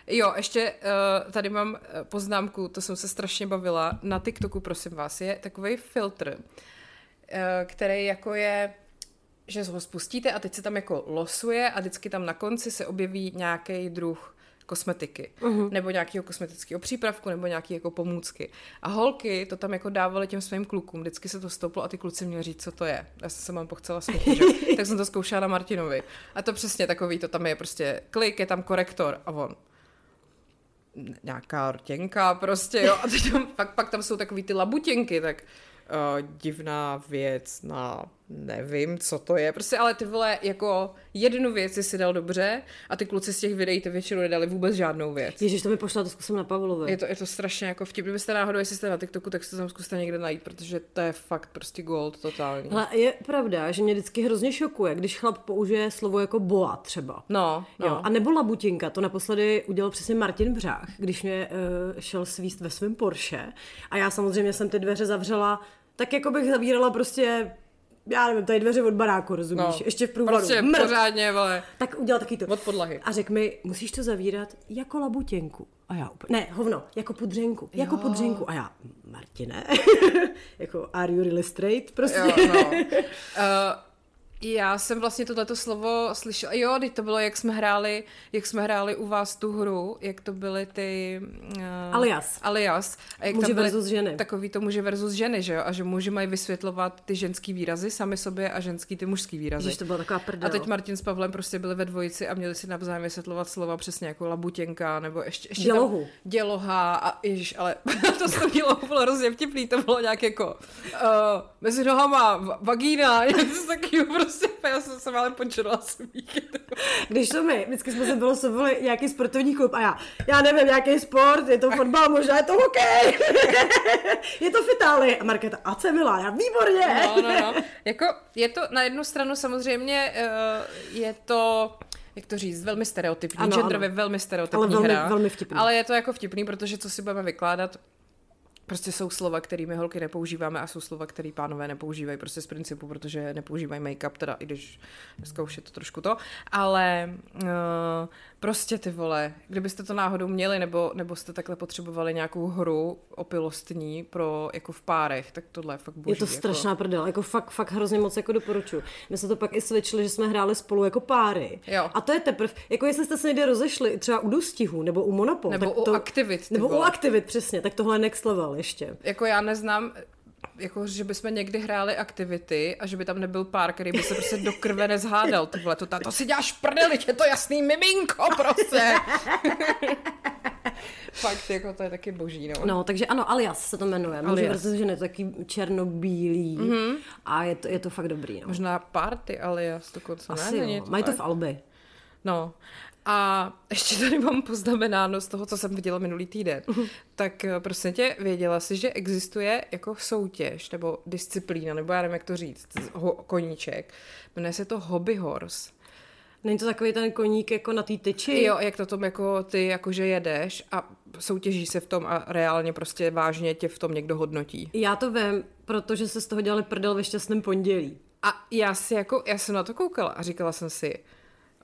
Speaker 3: Jo, ještě uh, tady mám eh, poznámku, to jsem se strašně bavila. Na TikToku, prosím vás, je takový filtr, uh, který jako je, že ho spustíte a teď se tam jako losuje a vždycky tam na konci se objeví nějaký druh kosmetiky, uh-huh. nebo nějakého kosmetického přípravku, nebo nějaké jako pomůcky. A holky to tam jako dávaly těm svým klukům, vždycky se to stouplo a ty kluci měli říct, co to je. Já jsem se mám pochcela smutně, že? tak jsem to zkoušela na Martinovi. A to přesně takový, to tam je prostě klik, je tam korektor a on nějaká rtěnka prostě, jo, a teď tam, pak, pak tam jsou takový ty labutěnky, tak uh, divná věc na nevím, co to je, prostě ale ty vole, jako jednu věc si dal dobře a ty kluci z těch videí ty většinou nedali vůbec žádnou věc.
Speaker 2: Ježíš, to mi pošla, to zkusím na Pavlovi.
Speaker 3: Je to, je to strašně jako vtip. Kdybyste náhodou, jestli jste na TikToku, tak se tam zkuste někde najít, protože to je fakt prostě gold totální.
Speaker 2: Ale je pravda, že mě vždycky hrozně šokuje, když chlap použije slovo jako boa třeba.
Speaker 3: No, no.
Speaker 2: Jo, a nebo labutinka, to naposledy udělal přesně Martin Břách, když mě uh, šel svíst ve svém Porsche a já samozřejmě jsem ty dveře zavřela tak jako bych zavírala prostě já nevím, tady dveře od baráku, rozumíš? No, Ještě v průvodu.
Speaker 3: Prostě Mrt. pořádně, vole.
Speaker 2: Tak udělal taky to.
Speaker 3: Od podlahy.
Speaker 2: A řekl mi, musíš to zavírat jako labutěnku. A já úplně, ne, hovno, jako pudřenku, jo. jako pudřenku. A já, Martine, jako are you really straight, prostě. Jo, no. uh,
Speaker 3: Já jsem vlastně tohleto slovo slyšela, jo, teď to bylo, jak jsme hráli, jak jsme hráli u vás tu hru, jak to byly ty...
Speaker 2: Uh, alias.
Speaker 3: Alias.
Speaker 2: A jak muži versus ženy.
Speaker 3: Takový to muži versus ženy, že jo? A že muži mají vysvětlovat ty ženský výrazy sami sobě a ženský ty mužský výrazy.
Speaker 2: Ježiš, to byla taková prdel.
Speaker 3: A teď Martin s Pavlem prostě byli ve dvojici a měli si navzájem vysvětlovat slova přesně jako labutěnka, nebo ještě... ještě
Speaker 2: Dělohu. Tam,
Speaker 3: děloha a ježiš, ale to se dělo bylo hrozně vtipný, to bylo nějak jako uh, mezi nohama, vagína, něco takového prostě prostě, já jsem se ale počula smíchy.
Speaker 2: Když to my, vždycky jsme se vylosovali nějaký sportovní klub a já, já nevím, jaký sport, je to fotbal, možná je to hokej, je to v Itálii. A Markéta, a co milá, já výborně.
Speaker 3: No, no, no. Jako, je to na jednu stranu samozřejmě, uh, je to jak to říct, velmi stereotypní, ano, genderově ano. velmi stereotypní
Speaker 2: ale velmi,
Speaker 3: hra.
Speaker 2: velmi vtipný.
Speaker 3: Ale je to jako vtipný, protože co si budeme vykládat, Prostě jsou slova, kterými holky nepoužíváme a jsou slova, které pánové nepoužívají prostě z principu, protože nepoužívají make-up, teda i když dneska už je to trošku to, ale uh, prostě ty vole, kdybyste to náhodou měli nebo, nebo jste takhle potřebovali nějakou hru opilostní pro jako v párech, tak tohle je fakt boží.
Speaker 2: Je to strašná jako... prdel, jako fakt, fakt hrozně moc jako doporučuji. My jsme to pak i svědčili, že jsme hráli spolu jako páry.
Speaker 3: Jo.
Speaker 2: A to je teprve, jako jestli jste se někde rozešli, třeba u dostihu nebo u Monopol.
Speaker 3: Nebo
Speaker 2: tak
Speaker 3: u
Speaker 2: to,
Speaker 3: aktivit.
Speaker 2: Nebo vole. u aktivit, přesně, tak tohle je next level ještě.
Speaker 3: Jako já neznám, jako, že bychom někdy hráli aktivity a že by tam nebyl pár, který by se prostě do krve nezhádal. Ty vole, to, to si děláš prdeli, je to jasný miminko prostě. Fakt, jako to je taky boží, no.
Speaker 2: No, takže ano, Alias se to jmenuje. Může versus že je to taky černobílý mm-hmm. a je to, je to fakt dobrý, no.
Speaker 3: Možná party Alias dokonce,
Speaker 2: Asi
Speaker 3: ne?
Speaker 2: Jo. Mají to v Alby.
Speaker 3: No, a ještě tady mám poznamenáno z toho, co jsem viděla minulý týden. Uh-huh. Tak prostě tě, věděla jsi, že existuje jako soutěž nebo disciplína, nebo já nevím, jak to říct, ho, koníček. Jmenuje se to Hobby Horse.
Speaker 2: Není to takový ten koník jako na té tyči?
Speaker 3: Jo, jak to tom jako ty jakože jedeš a soutěží se v tom a reálně prostě vážně tě v tom někdo hodnotí.
Speaker 2: Já to vím, protože se z toho dělali prdel ve šťastném pondělí.
Speaker 3: A já si jako, já jsem na to koukala a říkala jsem si,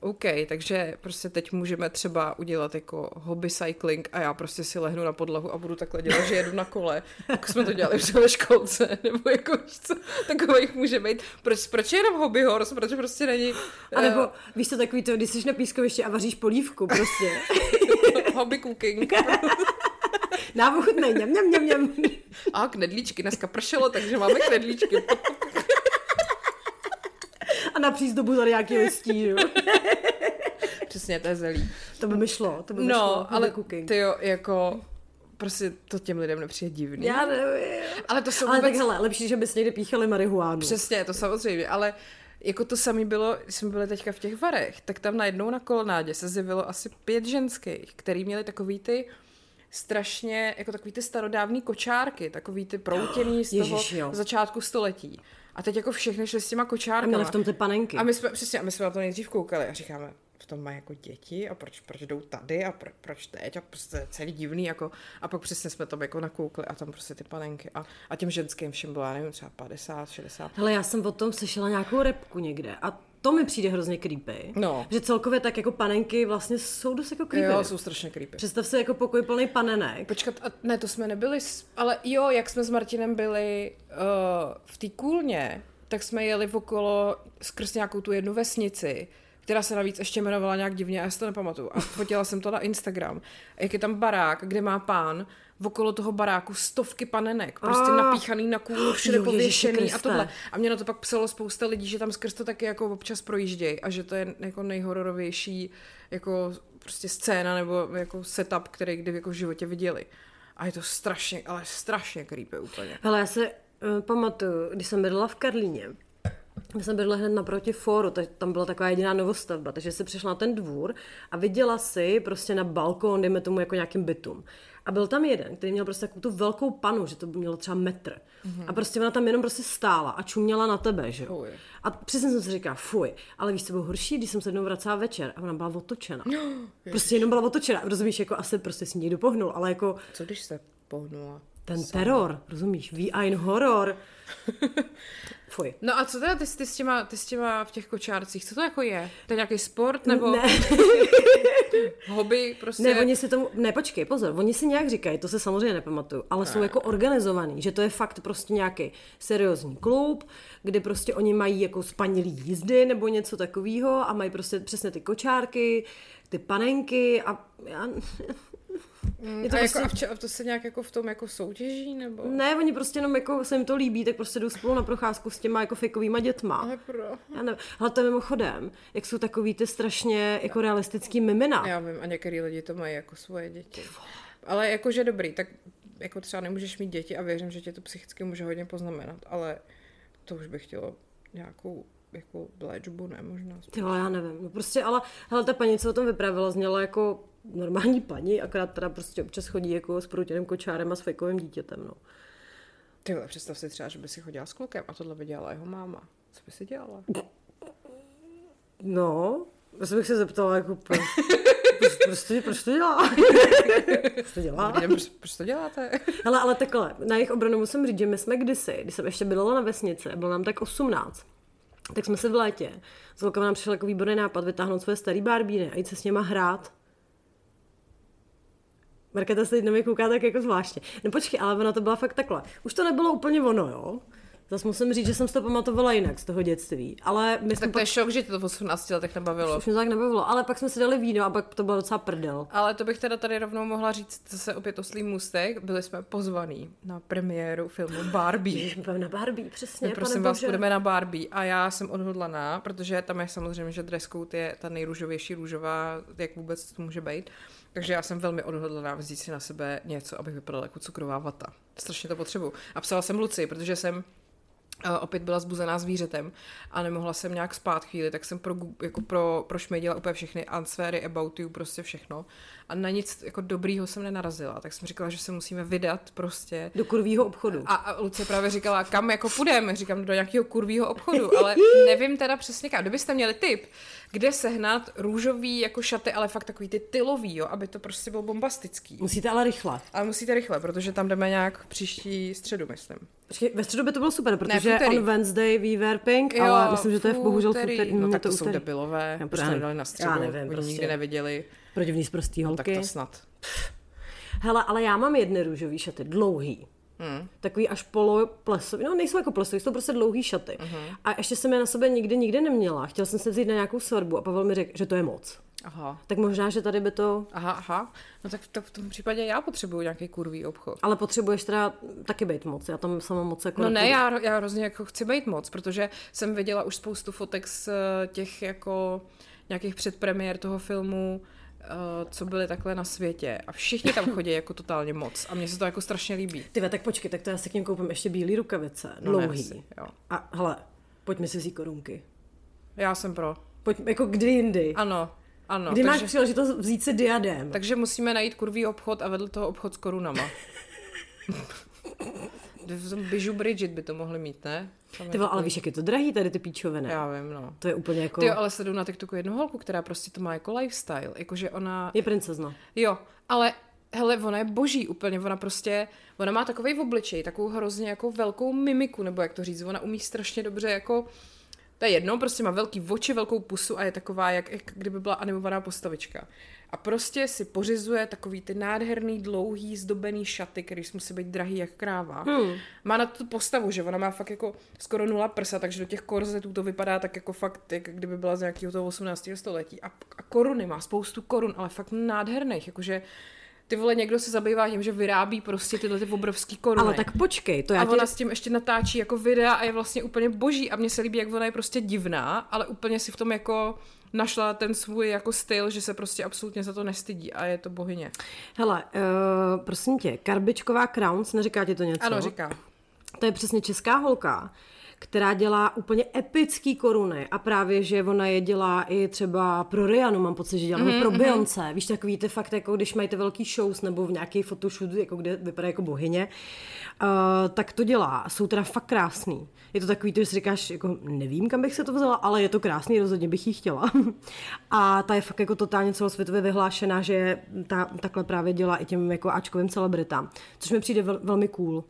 Speaker 3: OK, takže prostě teď můžeme třeba udělat jako hobby cycling a já prostě si lehnu na podlahu a budu takhle dělat, že jedu na kole, jako jsme to dělali v ve školce, nebo jako co, takových může být. Proč, proč jenom hobby horse, proč prostě není...
Speaker 2: A nebo uh, víš to takový to, když jsi na pískovišti a vaříš polívku prostě.
Speaker 3: hobby cooking.
Speaker 2: Nám ochutnej, něm, něm, něm, něm.
Speaker 3: A knedlíčky, dneska pršelo, takže máme knedlíčky.
Speaker 2: A na přízdobu nějaký listí, jo.
Speaker 3: Přesně, to je zelí.
Speaker 2: To by mi šlo, to by mi
Speaker 3: no,
Speaker 2: šlo.
Speaker 3: ale ty jo, jako prostě to těm lidem nepřijde divný.
Speaker 2: Já nevím.
Speaker 3: Ale to jsou
Speaker 2: ale
Speaker 3: vůbec...
Speaker 2: tak hele, lepší, že bys někde píchali marihuánu.
Speaker 3: Přesně, to samozřejmě, ale jako to samé bylo, když jsme byli teďka v těch varech, tak tam najednou na kolonádě se zjevilo asi pět ženských, který měli takový ty strašně, jako takový ty starodávný kočárky, takový ty proutěný z toho Ježiš, začátku století. A teď jako všechny šli s těma kočárkama. A
Speaker 2: měli v tom ty panenky.
Speaker 3: A my jsme, přesně, a my jsme na to nejdřív koukali a říkáme, v tom mají jako děti a proč, proč jdou tady a pro, proč teď a prostě celý divný jako a pak přesně jsme tam jako nakoukli a tam prostě ty panenky a, a těm ženským všem bylo, já nevím, třeba 50, 60.
Speaker 2: Hele, já jsem o tom slyšela nějakou repku někde a to mi přijde hrozně creepy.
Speaker 3: No.
Speaker 2: Že celkově tak jako panenky vlastně jsou dost jako creepy.
Speaker 3: Jo, jsou strašně creepy.
Speaker 2: Představ si jako pokoj plný panenek.
Speaker 3: Počkat, a ne, to jsme nebyli, ale jo, jak jsme s Martinem byli uh, v té kůlně, tak jsme jeli okolo skrz nějakou tu jednu vesnici, která se navíc ještě jmenovala nějak divně, já si to nepamatuju. A fotila jsem to na Instagram. Jak je tam barák, kde má pán, okolo toho baráku stovky panenek, prostě
Speaker 2: A.
Speaker 3: napíchaný na kůlu, všude pověšený a tohle. A mě na to pak psalo spousta lidí, že tam skrz to taky jako občas projíždějí a že to je jako nejhororovější jako prostě scéna nebo jako setup, který kdy jako v životě viděli. A je to strašně, ale strašně creepy úplně.
Speaker 2: Hele, já se uh, pamatuju, když jsem bydlela v Karlíně, my jsme bydleli hned naproti fóru, tak tam byla taková jediná novostavba, takže si přišla na ten dvůr a viděla si prostě na balkón, dejme tomu jako nějakým bytům. A byl tam jeden, který měl prostě takovou tu velkou panu, že to mělo třeba metr. Mm-hmm. A prostě ona tam jenom prostě stála a čuměla na tebe, že jo. A přesně jsem si říkala, fuj, ale víš, co bylo horší, když jsem se jednou vracela večer a ona byla otočena. prostě jenom byla otočena, rozumíš, jako asi prostě s ní někdo pohnul, ale jako
Speaker 3: Co když se pohnula?
Speaker 2: ten teror, rozumíš, wie ein horor. Fuj.
Speaker 3: No a co teda ty, ty, s těma, ty s těma v těch kočárcích, co to jako je? To je nějaký sport nebo
Speaker 2: Ne,
Speaker 3: hobby prostě?
Speaker 2: ne, oni si tomu, ne, počkej, pozor, oni si nějak říkají, to se samozřejmě nepamatuju, ale jsou jako organizovaný, že to je fakt prostě nějaký seriózní klub, kdy prostě oni mají jako spanilý jízdy nebo něco takového a mají prostě přesně ty kočárky, ty panenky a já, je to
Speaker 3: a,
Speaker 2: prostě,
Speaker 3: jako, a, a to se nějak jako v tom jako soutěží nebo?
Speaker 2: ne, oni prostě jenom jako se jim to líbí, tak prostě jdou spolu na procházku s těma jako fejkovýma dětma.
Speaker 3: Ale pro...
Speaker 2: Já nevím, ale to je mimochodem, jak jsou takový ty strašně jako realistický mimina.
Speaker 3: Já vím, a některý lidi to mají jako svoje děti. Ale jakože dobrý, tak jako třeba nemůžeš mít děti a věřím, že tě to psychicky může hodně poznamenat, ale to už bych chtěla nějakou jako léčbu, ne možná.
Speaker 2: Ty vole, já nevím. No prostě, ale hele, ta paní, co o tom vyprávěla, zněla jako normální paní, akorát teda prostě občas chodí jako s proutěným kočárem a s fejkovým dítětem, no.
Speaker 3: Ty vole, představ si třeba, že by si chodila s klukem a tohle by dělala jeho máma. Co by si dělala?
Speaker 2: No, já bych se zeptala, jako proč, proč, proč, to, proč to dělá? proč to dělá?
Speaker 3: Proč, proč to děláte?
Speaker 2: Hele, ale takhle, na jejich obranu musím říct, že my jsme kdysi, když jsem ještě bydlela na vesnici, bylo nám tak 18, tak jsme se v létě, s holkama nám přišel jako výborný nápad vytáhnout svoje starý barbíny a jít se s něma hrát. Markéta se teď na mě kouká tak jako zvláštně. No počkej, ale ona to byla fakt takhle. Už to nebylo úplně ono, jo? Zase musím říct, že jsem si to pamatovala jinak z toho dětství. Ale my jsme
Speaker 3: Tak to je šok, že tě to v 18 letech nebavilo.
Speaker 2: Už mě to tak nebavilo, ale pak jsme si dali víno a pak to bylo docela prdel.
Speaker 3: Ale to bych teda tady rovnou mohla říct zase opět oslý můstek. Byli jsme pozvaní na premiéru filmu Barbie.
Speaker 2: Půjdeme na Barbie, přesně.
Speaker 3: My, prosím vás, půjdeme na Barbie a já jsem odhodlaná, protože tam je samozřejmě, že dress code je ta nejrůžovější růžová, jak vůbec to může být. Takže já jsem velmi odhodlaná vzít si na sebe něco, abych vypadala jako cukrová vata. Strašně to potřebuju. A psala jsem Luci, protože jsem eh, opět byla zbuzená zvířetem a nemohla jsem nějak spát chvíli, tak jsem pro, jako pro, prošmědila úplně všechny ansféry, about you, prostě všechno. A na nic jako dobrýho jsem nenarazila, tak jsem říkala, že se musíme vydat prostě
Speaker 2: Do kurvýho obchodu.
Speaker 3: a, a Lucie právě říkala, kam jako půjdeme, říkám do nějakého kurvýho obchodu, ale nevím teda přesně kam. Kdybyste měli tip, kde sehnat růžový jako šaty, ale fakt takový ty tylový, jo, aby to prostě bylo bombastický.
Speaker 2: Musíte ale rychle.
Speaker 3: Ale musíte rychle, protože tam jdeme nějak příští středu, myslím.
Speaker 2: Počkej, ve středu by to bylo super, protože
Speaker 3: úterý.
Speaker 2: on Wednesday we wear pink, ale myslím, že to je v bohužel v úterý.
Speaker 3: No tak to,
Speaker 2: to
Speaker 3: jsou debilové,
Speaker 2: Já právě-
Speaker 3: nedali na středu,
Speaker 2: já nevím,
Speaker 3: oni
Speaker 2: prostě.
Speaker 3: nikdy neviděli,
Speaker 2: Protivný z prostý
Speaker 3: no, tak
Speaker 2: holky.
Speaker 3: to snad.
Speaker 2: Hele, ale já mám jedny růžový šaty, dlouhý. Hmm. Takový až poloplesový, no nejsou jako plesový, jsou prostě dlouhý šaty. Uh-huh. A ještě jsem je na sebe nikdy nikdy neměla. Chtěl jsem se vzít na nějakou svatbu a Pavel mi řekl, že to je moc.
Speaker 3: Aha.
Speaker 2: Tak možná, že tady by to...
Speaker 3: Aha, aha. No tak to v tom případě já potřebuju nějaký kurvý obchod.
Speaker 2: Ale potřebuješ teda taky být moc. Já tam sama moc jako
Speaker 3: No ne, já, já hrozně jako chci být moc, protože jsem viděla už spoustu fotek z eh, těch jako nějakých předpremiér toho filmu, co byly takhle na světě a všichni tam chodí jako totálně moc a mně se to jako strašně líbí.
Speaker 2: Ty tak počkej, tak to já si k něm koupím ještě bílý rukavice,
Speaker 3: No,
Speaker 2: dlouhý.
Speaker 3: ne, asi, jo.
Speaker 2: A hele, pojďme si vzít korunky.
Speaker 3: Já jsem pro.
Speaker 2: Pojď, jako kdy jindy.
Speaker 3: Ano, ano.
Speaker 2: Kdy máš
Speaker 3: takže,
Speaker 2: příležitost vzít si diadem?
Speaker 3: takže musíme najít kurvý obchod a vedle toho obchod s korunama. V tom Biju Bridget by to mohli mít, ne? Tam
Speaker 2: Ty vole, ale víš, jak je to drahý tady ty píčoviny.
Speaker 3: Já vím, no.
Speaker 2: To je úplně jako...
Speaker 3: Ty jo, ale sleduju na TikToku jednu holku, která prostě to má jako lifestyle, jakože ona
Speaker 2: Je princezna.
Speaker 3: Jo, ale hele, ona je boží úplně, ona prostě, ona má takový v obličeji, takovou hrozně jako velkou mimiku, nebo jak to říct, ona umí strašně dobře jako To je jedno, prostě má velký oči, velkou pusu a je taková, jak, jak kdyby byla animovaná postavička. A prostě si pořizuje takový ty nádherný, dlouhý, zdobený šaty, který musí být drahý jak kráva. Hmm. Má na tu postavu, že ona má fakt jako skoro nula prsa, takže do těch korzetů to vypadá tak jako fakt, jak kdyby byla z nějakého toho 18. století. A, a koruny má spoustu korun, ale fakt nádherných, jakože ty vole, někdo se zabývá tím, že vyrábí prostě tyhle ty obrovský koruny.
Speaker 2: Ale tak počkej, to já
Speaker 3: A
Speaker 2: tě...
Speaker 3: ona s tím ještě natáčí jako videa a je vlastně úplně boží a mně se líbí, jak ona je prostě divná, ale úplně si v tom jako našla ten svůj jako styl, že se prostě absolutně za to nestydí a je to bohyně.
Speaker 2: Hele, uh, prosím tě, Karbičková Crowns, neříká ti to něco?
Speaker 3: Ano, říká.
Speaker 2: To je přesně česká holka, která dělá úplně epický koruny a právě, že ona je dělá i třeba pro Rianu, mám pocit, že dělá, mm-hmm. pro Beyoncé, víš, takový ty fakt, jako když mají ty velký shows nebo v nějaký photoshoot, jako kde vypadá jako bohyně, uh, tak to dělá. Jsou teda fakt krásný. Je to takový, to, že si říkáš, jako nevím, kam bych se to vzala, ale je to krásný, rozhodně bych ji chtěla. a ta je fakt jako totálně celosvětově vyhlášená, že ta takhle právě dělá i těm jako Ačkovým celebritám, což mi přijde vel, velmi cool.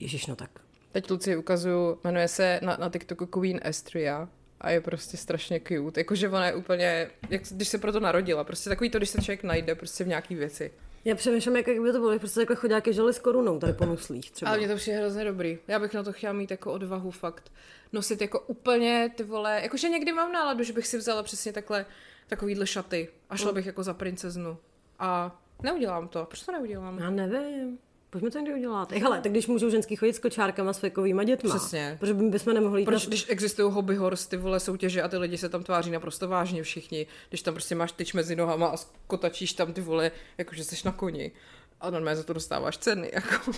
Speaker 2: Ježiš, no tak
Speaker 3: Teď Luci ukazuju, jmenuje se na, na TikToku Queen Estria a je prostě strašně cute. Jakože ona je úplně, jak, když se proto narodila, prostě takový to, když se člověk najde prostě v nějaký věci.
Speaker 2: Já přemýšlím, jak by to bylo, prostě takhle chodáky žili s korunou tady po nuslích třeba.
Speaker 3: Ale mě to přijde hrozně dobrý. Já bych na to chtěla mít jako odvahu fakt. Nosit jako úplně ty vole, jakože někdy mám náladu, že bych si vzala přesně takhle takovýhle šaty a šla bych jako za princeznu. A neudělám to. Proč to neudělám?
Speaker 2: Já nevím. Pojďme to někdy udělat. Hele, tak když můžou ženský chodit s kočárkama s věkovýma dětma.
Speaker 3: Přesně.
Speaker 2: Protože bychom nemohli jít
Speaker 3: Proč,
Speaker 2: na...
Speaker 3: když existují hobby horse, ty vole soutěže a ty lidi se tam tváří naprosto vážně všichni, když tam prostě máš tyč mezi nohama a kotačíš tam ty vole, jakože jsi na koni. A normálně za to dostáváš ceny, jako.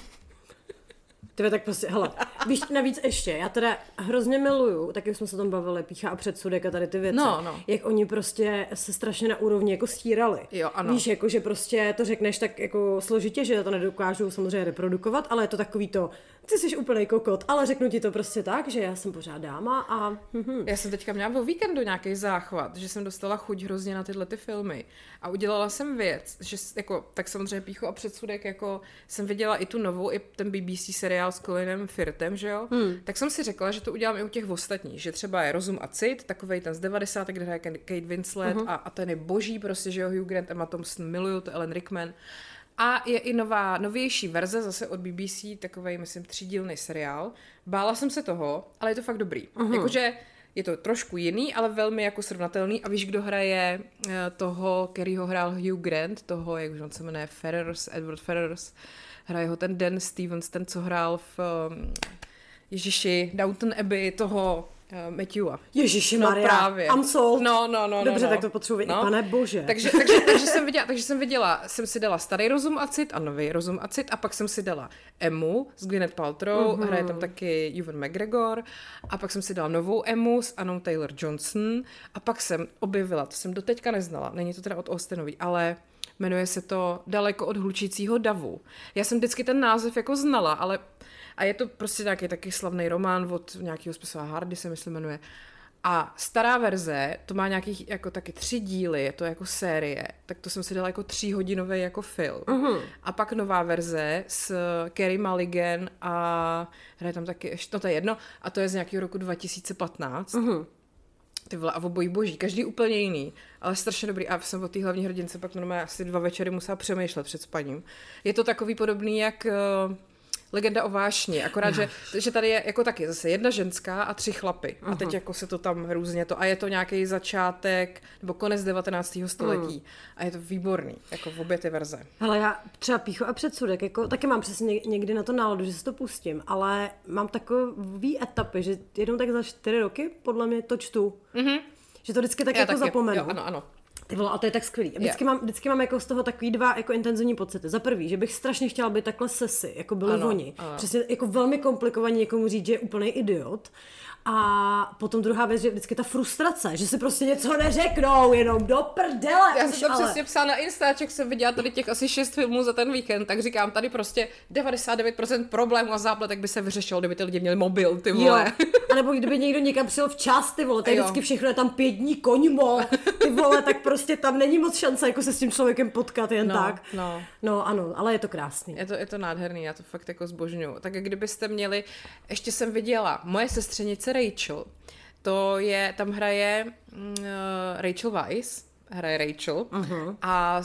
Speaker 2: Tebe tak prostě, hele, víš, navíc ještě, já teda hrozně miluju, tak jak jsme se tam bavili, pícha a předsudek a tady ty věci,
Speaker 3: No, no.
Speaker 2: jak oni prostě se strašně na úrovni jako stírali.
Speaker 3: Jo, ano.
Speaker 2: Víš, jako, že prostě to řekneš tak jako složitě, že to nedokážou samozřejmě reprodukovat, ale je to takový to, ty jsi úplný kokot, ale řeknu ti to prostě tak, že já jsem pořád dáma a... Mhm.
Speaker 3: Já jsem teďka měla o víkendu nějaký záchvat, že jsem dostala chuť hrozně na tyhle ty filmy. A udělala jsem věc, že jako, tak samozřejmě píchu a předsudek, jako jsem viděla i tu novou, i ten BBC seriál s Colinem Firtem, že jo? Hmm. Tak jsem si řekla, že to udělám i u těch ostatních, že třeba je Rozum a cit, takovej ten z 90. kde hraje Kate Winslet uh-huh. a, a ten je boží prostě, že jo, Hugh Grant, Emma Thompson, miluju to, Ellen Rickman. A je i nová, novější verze zase od BBC, takový, myslím, třídílný seriál. Bála jsem se toho, ale je to fakt dobrý. Uh-huh. Jakože je to trošku jiný, ale velmi jako srovnatelný. A víš, kdo hraje eh, toho, který ho hrál Hugh Grant, toho, jak už on se jmenuje, Ferrers, Edward Ferrers. Hraje ho ten Dan Stevens, ten, co hrál v um, Ježiši, Downton Abbey, toho uh, Matthewa.
Speaker 2: Ježiši
Speaker 3: No
Speaker 2: Maria,
Speaker 3: právě.
Speaker 2: I'm sold.
Speaker 3: No, no, no.
Speaker 2: Dobře,
Speaker 3: no, no.
Speaker 2: tak to potřebuji vědět. Pane bože.
Speaker 3: Takže, takže, takže, jsem viděla, takže jsem viděla, jsem si dala starý rozum a cit a nový rozum a cit a pak jsem si dala Emu s Gwyneth Paltrow,
Speaker 2: Mhm.
Speaker 3: uh-huh. hraje tam taky Ewan McGregor a pak jsem si dala novou Emu s Anou Taylor Johnson a pak jsem objevila, to jsem doteďka neznala, není to teda od Austenový, ale jmenuje se to Daleko od hlučícího davu. Já jsem vždycky ten název jako znala, ale a je to prostě nějaký taky slavný román od nějakého spisova Hardy se myslím jmenuje. A stará verze, to má nějakých jako taky tři díly, je to jako série, tak to jsem si dala jako tříhodinový jako film. Uh-huh. A pak nová verze s Carey Mulligan a hraje tam taky, ještě, no to je jedno, a to je z nějakého roku 2015. Uh-huh. Ty vole, a obojí boží, každý úplně jiný, ale strašně dobrý. A jsem o té hlavní hrdince pak normálně asi dva večery musela přemýšlet před spaním. Je to takový podobný jak uh, Legenda o vášni, akorát, že, že tady je jako taky zase jedna ženská a tři chlapy. A teď jako se to tam různě to, a je to nějaký začátek, nebo konec 19. století. A je to výborný, jako v obě ty verze.
Speaker 2: Hele, já třeba píchu a předsudek, jako, taky mám přesně něk- někdy na to náladu, že si to pustím, ale mám takový etapy, že jednou tak za čtyři roky podle mě to čtu. Mm-hmm. Že to vždycky tak
Speaker 3: Já
Speaker 2: jako
Speaker 3: taky,
Speaker 2: zapomenu.
Speaker 3: Jo, ano, ano.
Speaker 2: Ty vole, a to je tak skvělý. Vždycky, mám, vždycky mám jako z toho takový dva jako intenzivní pocity. Za prvý, že bych strašně chtěla být takhle sesi, jako byli
Speaker 3: Ano,
Speaker 2: oni.
Speaker 3: ano.
Speaker 2: Přesně jako velmi komplikovaně někomu říct, že je úplný idiot. A potom druhá věc, že vždycky ta frustrace, že si prostě něco neřeknou, jenom do prdele.
Speaker 3: Já jsem to
Speaker 2: ale...
Speaker 3: přesně psala na Instaček, jsem viděla tady těch asi šest filmů za ten víkend, tak říkám, tady prostě 99% problémů a zápletek by se vyřešilo, kdyby ty lidi měli mobil, ty
Speaker 2: Jo,
Speaker 3: vole.
Speaker 2: a nebo kdyby někdo někam přijel včas, ty vole, tak
Speaker 3: Jo.
Speaker 2: vždycky všechno je tam pět dní koňmo, ty vole, tak prostě tam není moc šance jako se s tím člověkem potkat jen
Speaker 3: No,
Speaker 2: tak.
Speaker 3: no.
Speaker 2: no ano, ale je to krásný.
Speaker 3: Je to, je to nádherný, já to fakt jako zbožňuju. Tak kdybyste měli, ještě jsem viděla, moje sestřenice Rachel, to je, tam hraje eh, Rachel Weisz, hraje Rachel uh-huh. a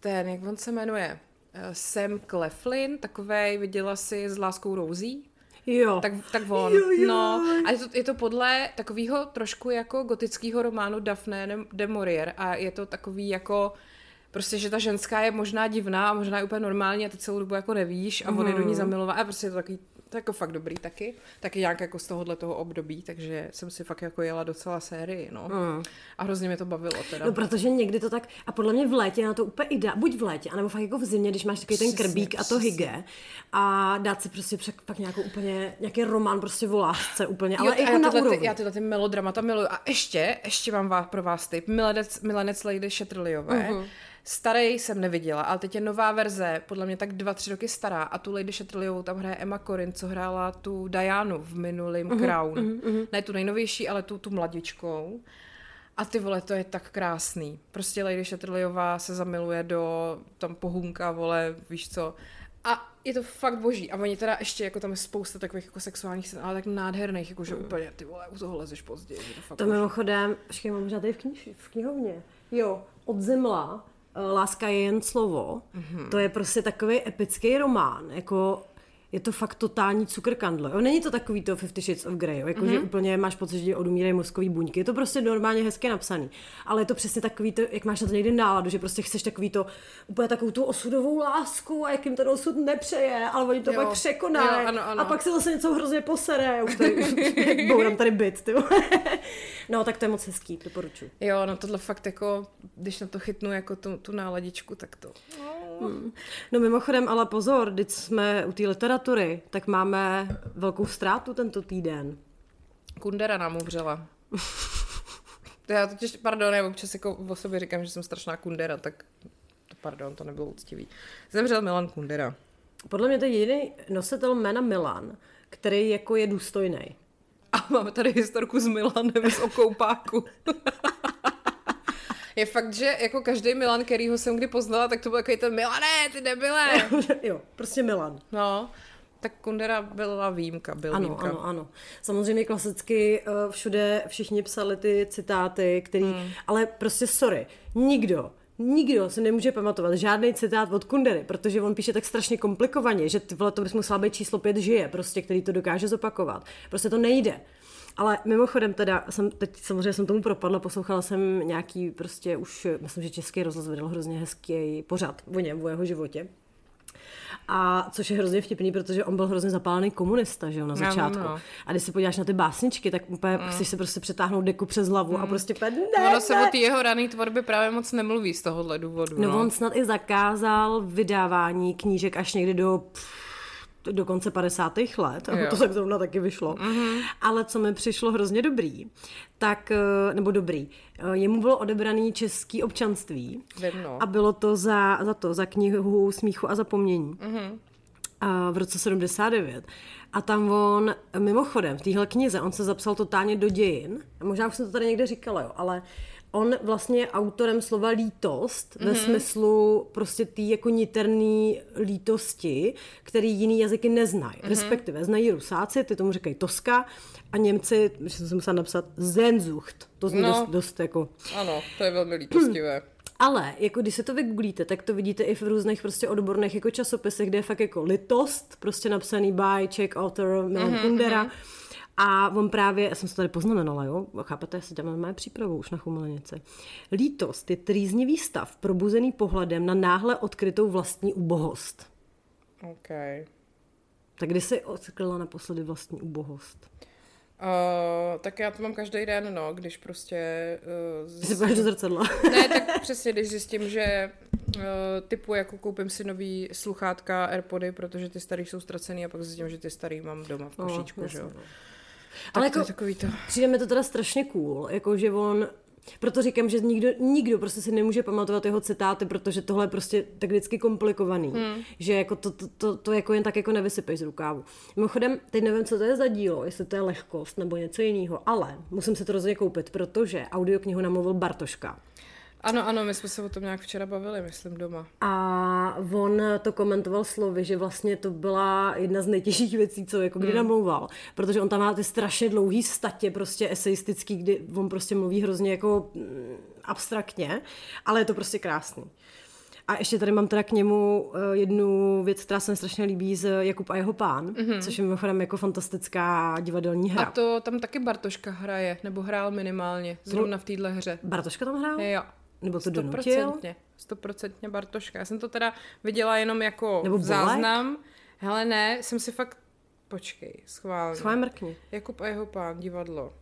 Speaker 3: ten, jak on se jmenuje, Eh, Sam Cleflin, takovej, viděla si s Láskou Rouzí?
Speaker 2: Jo.
Speaker 3: Tak, tak on,
Speaker 2: Jo, jo.
Speaker 3: no. A je to, je to podle takového trošku jako gotického románu Daphne de- Maurier a je to takový jako prostě, že ta ženská je možná divná a možná je úplně normální a ty celou dobu jako nevíš a on je do
Speaker 2: Mhm.
Speaker 3: ní zamilová a prostě je to takový to je jako fakt dobrý taky, taky nějak jako z tohohle toho období, takže jsem si fakt jako jela docela sérii, no.
Speaker 2: Mm.
Speaker 3: A hrozně mě to bavilo teda.
Speaker 2: No, protože někdy to tak, a podle mě v létě na to úplně ideál, buď v létě, anebo fakt jako v zimě, když máš takový ten
Speaker 3: Přesně,
Speaker 2: krbík a to
Speaker 3: přesně.
Speaker 2: hygge a dát si prostě přek, pak nějakou úplně, nějaký román prostě o lásce úplně, ale
Speaker 3: jo,
Speaker 2: jako
Speaker 3: já
Speaker 2: na
Speaker 3: tyhle,
Speaker 2: úrovni.
Speaker 3: ty, já tyhle ty melodramata miluju. A ještě, ještě mám vás, pro vás tip. Milenec, Milenec Lady Shetterlyové.
Speaker 2: Mhm.
Speaker 3: Uh-huh. Starý jsem neviděla, ale teď je nová verze, podle mě tak dva, tři roky stará a tu Lady Shetterlyovou tam hraje Emma Corrin, co hrála tu Dianu v minulém uh-huh, Crown. Uh-huh. Ne tu nejnovější, ale tu, tu mladičkou. A ty vole, to je tak krásný. Prostě Lady Shetterlyová se zamiluje do tam pohunka, vole, víš co. A je to fakt boží. A oni teda ještě, jako tam je spousta takových jako sexuálních scén, ale tak nádherných, jako že úplně, ty vole, u toho lezeš později. Je to fakt
Speaker 2: To mimochodem, počkej, mám možná tady v, kniž, v knihovně. Jo, od Zemla, eh, Láska je jen slovo. Mm-hmm. To je prostě takový epický román, jako je to fakt totální cukrkandle. Jo, není to takový to Fifty Shades of Grey, jako mm-hmm. že úplně máš pocit, že odumírají mozkový buňky. Je to prostě normálně hezky napsaný. Ale je to přesně takový to, jak máš na to někdy náladu, že prostě chceš takový to, úplně takovou tu osudovou lásku a jak jim ten osud nepřeje, ale oni to
Speaker 3: Jo,
Speaker 2: pak překonají. A pak se zase něco hrozně posere. Už tady, bourám tady byt, ty. No, tak to je moc hezký, doporučuji.
Speaker 3: Jo, no tohle fakt jako, když na to chytnu jako tu, tu náladičku, tak to...
Speaker 2: No mimochodem, ale pozor, když jsme u té literatury, tak máme velkou ztrátu tento týden.
Speaker 3: Kundera nám umřela. To já totiž, pardon, já občas jako o sobě říkám, že jsem strašná kundera, tak to pardon, to nebylo úctivý. Zemřel Milan Kundera.
Speaker 2: Podle mě to je jediný nositel jména Milan, který jako je důstojný.
Speaker 3: A máme tady historku s Milanem z Okoupáku. Je fakt, že jako každý Milan, kterýho jsem kdy poznala, tak to byl takový ten Milané, ty debile.
Speaker 2: jo, prostě Milan.
Speaker 3: No, tak Kundera byla výjimka, byl
Speaker 2: Ano,
Speaker 3: výjimka.
Speaker 2: ano, ano. Samozřejmě klasicky eh, všude všichni psali ty citáty, který, hmm. ale prostě sorry, nikdo, nikdo se nemůže pamatovat žádný citát od Kundery, protože on píše tak strašně komplikovaně, že ty vole, to bys musela být číslo pět žije, prostě, který to dokáže zopakovat. Prostě to nejde. Ale mimochodem teda, jsem, teď samozřejmě jsem tomu propadla, poslouchala jsem nějaký prostě už, myslím, že Český rozhlas vedl hrozně hezký pořad o něm, o jeho životě. A což je hrozně vtipný, protože on byl hrozně zapálený komunista, že jo, na
Speaker 3: Já vím,
Speaker 2: začátku.
Speaker 3: no.
Speaker 2: A když se podíváš na ty básničky, tak úplně mm. chceš se prostě přetáhnout deku přes hlavu a prostě úplně, ne,
Speaker 3: Ono se
Speaker 2: ne.
Speaker 3: o té jeho rané tvorbě právě moc nemluví z tohohle důvodu.
Speaker 2: No,
Speaker 3: No,
Speaker 2: on snad i zakázal vydávání knížek až někdy do pff, do konce 50. let,
Speaker 3: Jo.
Speaker 2: to tak zrovna taky vyšlo. Mm-hmm. Ale co mi přišlo hrozně dobrý, tak, eh, nebo dobrý, eh, jemu bylo odebraný český občanství
Speaker 3: Vím, no.
Speaker 2: a bylo to za, za to, za knihu Smíchu a zapomnění. Mm-hmm. A v roce 79. A tam on, mimochodem, v téhle knize, on se zapsal totálně do dějin. Možná už jsem to tady někde říkala, jo, ale on vlastně je autorem slova lítost mm-hmm. ve smyslu prostě té jako niterný lítosti, který jiný jazyky neznají. Mm-hmm. Respektive znají rusáci, ty tomu říkají toska, a Němci, že jsem musela napsat Zenzucht. To zní
Speaker 3: No.
Speaker 2: dost, dost jako
Speaker 3: Ano, to je velmi lítostivé.
Speaker 2: ale jako když se to vygooglíte, tak to vidíte i v různých prostě odborných jako časopisech, kde je fakt jako litost, prostě napsaný by Czech author Milan mm-hmm. Kundera. A on právě, já jsem se tady poznamenala, jo, chápete, já si dělám mé přípravu už na chumelenice. Lítost je trýznivý stav, probuzený pohledem na náhle odkrytou vlastní ubohost.
Speaker 3: OK.
Speaker 2: Tak kdy jsi odkryla naposledy vlastní ubohost?
Speaker 3: Uh, tak já to mám každý den, no, když prostě... Uh,
Speaker 2: Ty se podíváš do zrcadla.
Speaker 3: Ne, tak přesně, když zjistím, že uh, typu jako koupím si nový sluchátka Airpody, protože ty starý jsou ztracený a pak zjistím, že ty starý mám doma v košíčku, že jo.
Speaker 2: no. Ale
Speaker 3: to
Speaker 2: jako-
Speaker 3: takový to...
Speaker 2: Přijde mi to teda strašně cool, jako že on, proto říkám, že nikdo, nikdo prostě si nemůže pamatovat jeho citáty, protože tohle je prostě tak vždycky komplikovaný, hmm. že jako to, to, to, to, jako jen tak jako nevysypeš z rukávu. Mimochodem, teď nevím, co to je za dílo, jestli to je lehkost nebo něco jiného, ale musím se to rozhodně koupit, protože audioknihu namluvil Bartoška.
Speaker 3: Ano, ano, my jsme se o tom nějak včera bavili, myslím, doma.
Speaker 2: A on to komentoval slovy, že vlastně to byla jedna z nejtěžších věcí, co jako kdy namlouval, protože on tam má ty strašně dlouhý statě, prostě eseistický, kdy on prostě mluví hrozně jako mm, abstraktně, ale je to prostě krásný. A ještě tady mám teda k němu eh, jednu věc, která se mi strašně líbí z Jakub a jeho pán, mm-hmm. což je mimochodem jako fantastická divadelní hra.
Speaker 3: A to tam taky Bartoška hraje, nebo hrál minimálně, zrovna v téhle hře.
Speaker 2: Bartoška tam hrál?
Speaker 3: Jo.
Speaker 2: Nebo to donutil?
Speaker 3: Stoprocentně, Bartoška. Já jsem to teda viděla jenom jako
Speaker 2: Nebo
Speaker 3: záznam. Hele ne, jsem si fakt, počkej, schválně.
Speaker 2: Schválně mrkni.
Speaker 3: Jakub a jeho pán, divadlo.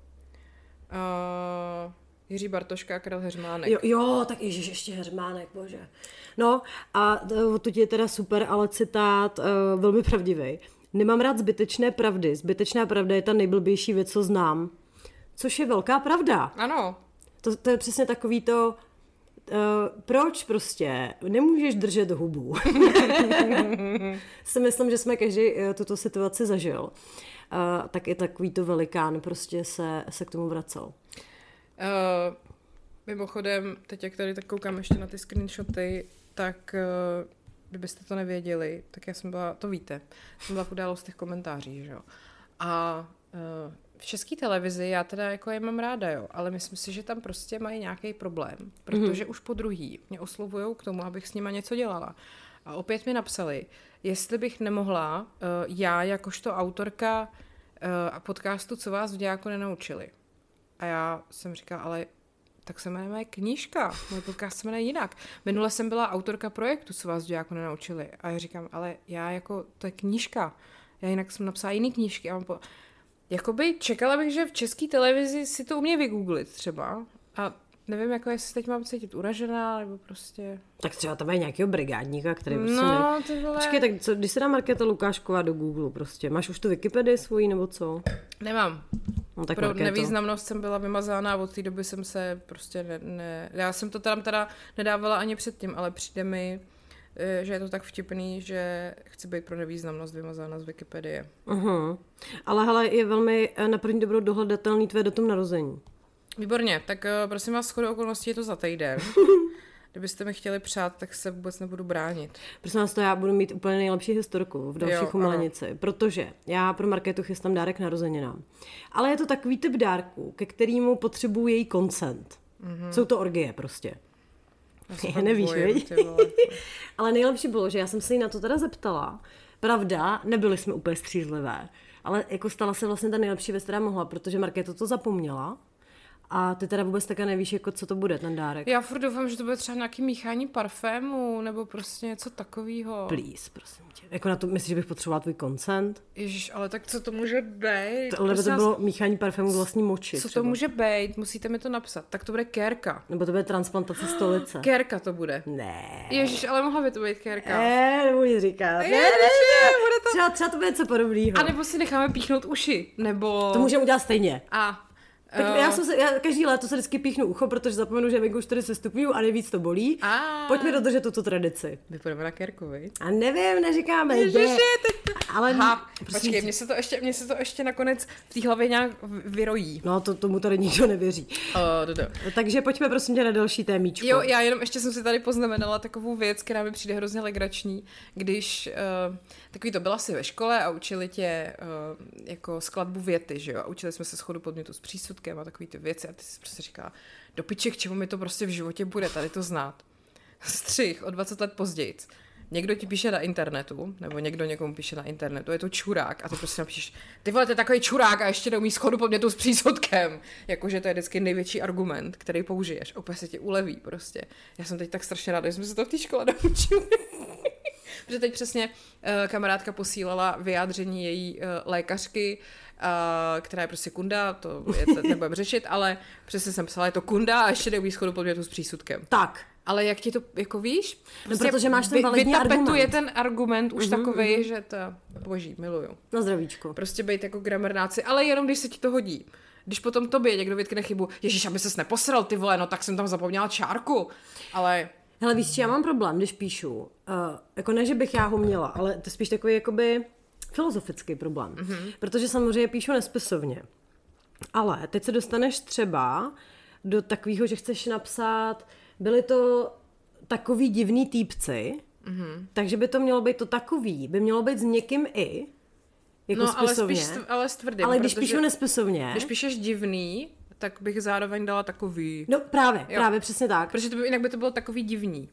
Speaker 3: Uh, Jiří Bartoška a Karel Heřmánek.
Speaker 2: Jo, jo, tak ježiš, ještě Heřmánek, bože. No a to je teda super, ale citát uh, velmi pravdivý. Nemám rád zbytečné pravdy. Zbytečná pravda je ta nejblbější věc, co znám. Což je velká pravda.
Speaker 3: Ano.
Speaker 2: To, to je přesně takový to, uh, proč prostě nemůžeš držet hubu. si myslím, že jsme každý uh, tuto situaci zažil. Uh, tak i takový to velikán prostě se, se k tomu vracel.
Speaker 3: Uh, mimochodem, teď jak tady tak koukám ještě na ty screenshoty, tak uh, kdybyste to nevěděli, tak já jsem byla, to víte, jsem byla v událostech komentáří, že jo. A uh, v české televizi já teda jako je mám ráda, jo, ale myslím si, že tam prostě mají nějaký problém, protože mm-hmm. už po druhý mě oslovují k tomu, abych s nima něco dělala. A opět mi napsali, jestli bych nemohla uh, já jakožto autorka uh, podcastu Co vás v dějáku nenaučili. A já jsem říkala, ale tak se jmenuje knížka, můj podcast se jmenuje jinak. Minule jsem byla autorka projektu, co vás jako nenaučili. A já říkám, ale já jako, to je knížka. Já jinak jsem napsala jiný knížky. A mám po... Jakoby čekala bych, že v české televizi si to umě vygooglit třeba. A nevím, jako jestli teď mám cítit uražená, nebo prostě...
Speaker 2: Tak třeba tam je nějakého brigádníka, který prostě
Speaker 3: No,
Speaker 2: ne...
Speaker 3: ty vole.
Speaker 2: Počkej, tak co, když se dá Markéta Lukášková do Google prostě, máš už tu Wikipedii svoji nebo co?
Speaker 3: Nemám.
Speaker 2: No tak
Speaker 3: Pro
Speaker 2: Markéto.
Speaker 3: nevýznamnost jsem byla vymazána a od té doby jsem se prostě ne, ne... Já jsem to tam teda nedávala ani předtím, ale přijde mi, že je to tak vtipný, že chci být pro nevýznamnost vymazána z Wikipedie.
Speaker 2: Uh-huh. Ale hele, je velmi eh, na první dobrou dohledatelný tvé datum narození.
Speaker 3: Výborně, tak eh, prosím vás, shodou okolností je to za týden. Kdybyste mi chtěli přát, tak se vůbec nebudu bránit.
Speaker 2: Prosím vás, to já budu mít úplně nejlepší historku v další chumelenici, protože já pro Markétu chystám dárek narozeninám. Ale je to takový typ dárku, ke kterému potřebuji její koncent. Mm-hmm. Jsou to orgie prostě.
Speaker 3: Já
Speaker 2: nevíš,
Speaker 3: ty vole.
Speaker 2: Ale nejlepší bylo, že já jsem se jí na to teda zeptala. Pravda, nebyli jsme úplně střízlivé, ale jako stala se vlastně ta nejlepší věc, která mohla, protože Markéta to zapomněla. A ty teda vůbec také nevíš, jako co to bude, ten dárek.
Speaker 3: Já furt doufám, že to bude třeba nějaký míchání parfému, nebo prostě něco takového.
Speaker 2: Please, prosím tě. Jako na to, myslíš, že bych potřebovala tvůj koncent?
Speaker 3: Ježíš, ale tak co to může být?
Speaker 2: To, ale by to
Speaker 3: vás,
Speaker 2: bylo míchání parfému vlastní moči.
Speaker 3: Co
Speaker 2: třeba.
Speaker 3: to může být? Musíte mi to napsat. Tak to bude kérka.
Speaker 2: Nebo to bude transplantace stolice.
Speaker 3: Kérka to bude.
Speaker 2: Ne.
Speaker 3: Ježíš, ale mohla by to být kérka.
Speaker 2: Ne, nebudu říkat. Ne, ne,
Speaker 3: Ježiši,
Speaker 2: ne.
Speaker 3: bude to-
Speaker 2: Třeba, třeba to bude něco podobného.
Speaker 3: A nebo si necháme píchnout uši. Nebo...
Speaker 2: To můžeme udělat stejně.
Speaker 3: A...
Speaker 2: Tak já, jsem se, já každý léto se vždycky píchnu ucho, protože zapomenu, že už 40 stupňů a nejvíc to bolí.
Speaker 3: A.
Speaker 2: Pojďme dodržet tuto tradici.
Speaker 3: My půjdeme na kérku, viď?
Speaker 2: A nevím, neříkáme,
Speaker 3: Ježiši, teď...
Speaker 2: Ale
Speaker 3: Aha,
Speaker 2: prosím
Speaker 3: počkej, mně se, to ještě, mně se to ještě nakonec v té hlavě nějak vyrojí.
Speaker 2: No, to, tomu tady nikdo nevěří.
Speaker 3: Uh, do, do.
Speaker 2: Takže pojďme prosím tě na další témíčko.
Speaker 3: Jo, já jenom ještě jsem si tady poznamenala takovou věc, která mi přijde hrozně legrační, když uh, takový to byla si ve škole a učili tě uh, jako skladbu věty, že jo, a učili jsme se schodu podmětu s přísudkem a takový ty věci a ty jsi prostě říkala, do piče, k čemu mi to prostě v životě bude tady to znát. Střih o 20 let později. Někdo ti píše na internetu, nebo někdo někomu píše na internetu, je to čurák a ty prostě napíšeš, ty vole, to je takový čurák a ještě neumí schodu podmětu s přísudkem. Jakože to je vždycky největší argument, který použiješ. Opět se ti uleví prostě. Já jsem teď tak strašně ráda, že jsme se to v té škole naučili. Protože teď přesně uh, kamarádka posílala vyjádření její uh, lékařky, uh, která je prostě kunda, to je, to nebudeme řešit, ale přesně jsem psala, je to kunda a ještě neumí schodu podmětu s přísudkem.
Speaker 2: Tak,
Speaker 3: Ale jak ti to, jako víš?
Speaker 2: No, protože máš ten validní argument.
Speaker 3: ten argument už mm-hmm. takový, že to, boží, miluju.
Speaker 2: na zdravíčko.
Speaker 3: Prostě být jako gramernáci, ale jenom když se ti to hodí. Když potom tobě někdo vytkne chybu, ježíš, aby ses neposral, ty vole, no tak jsem tam zapomněla čárku. Ale
Speaker 2: Hele, víš, já mám problém, když píšu. Uh, jako ne, že bych já ho měla, ale to je spíš takový jakoby filozofický problém. Mm-hmm. Protože samozřejmě píšu nespisovně. Ale teď se dostaneš třeba do takového, že chceš napsat byli to takový divný týpci, mm-hmm. takže by to mělo být to takový, by mělo být s někým i, jako
Speaker 3: no, ale
Speaker 2: spisovně.
Speaker 3: spíš, st- ale s tvrdým,
Speaker 2: ale když píšu nespisovně,
Speaker 3: Když píšeš divný, tak bych zároveň dala takový.
Speaker 2: no právě,
Speaker 3: Jo.
Speaker 2: právě přesně tak.
Speaker 3: Protože to by, jinak by to bylo takový divný.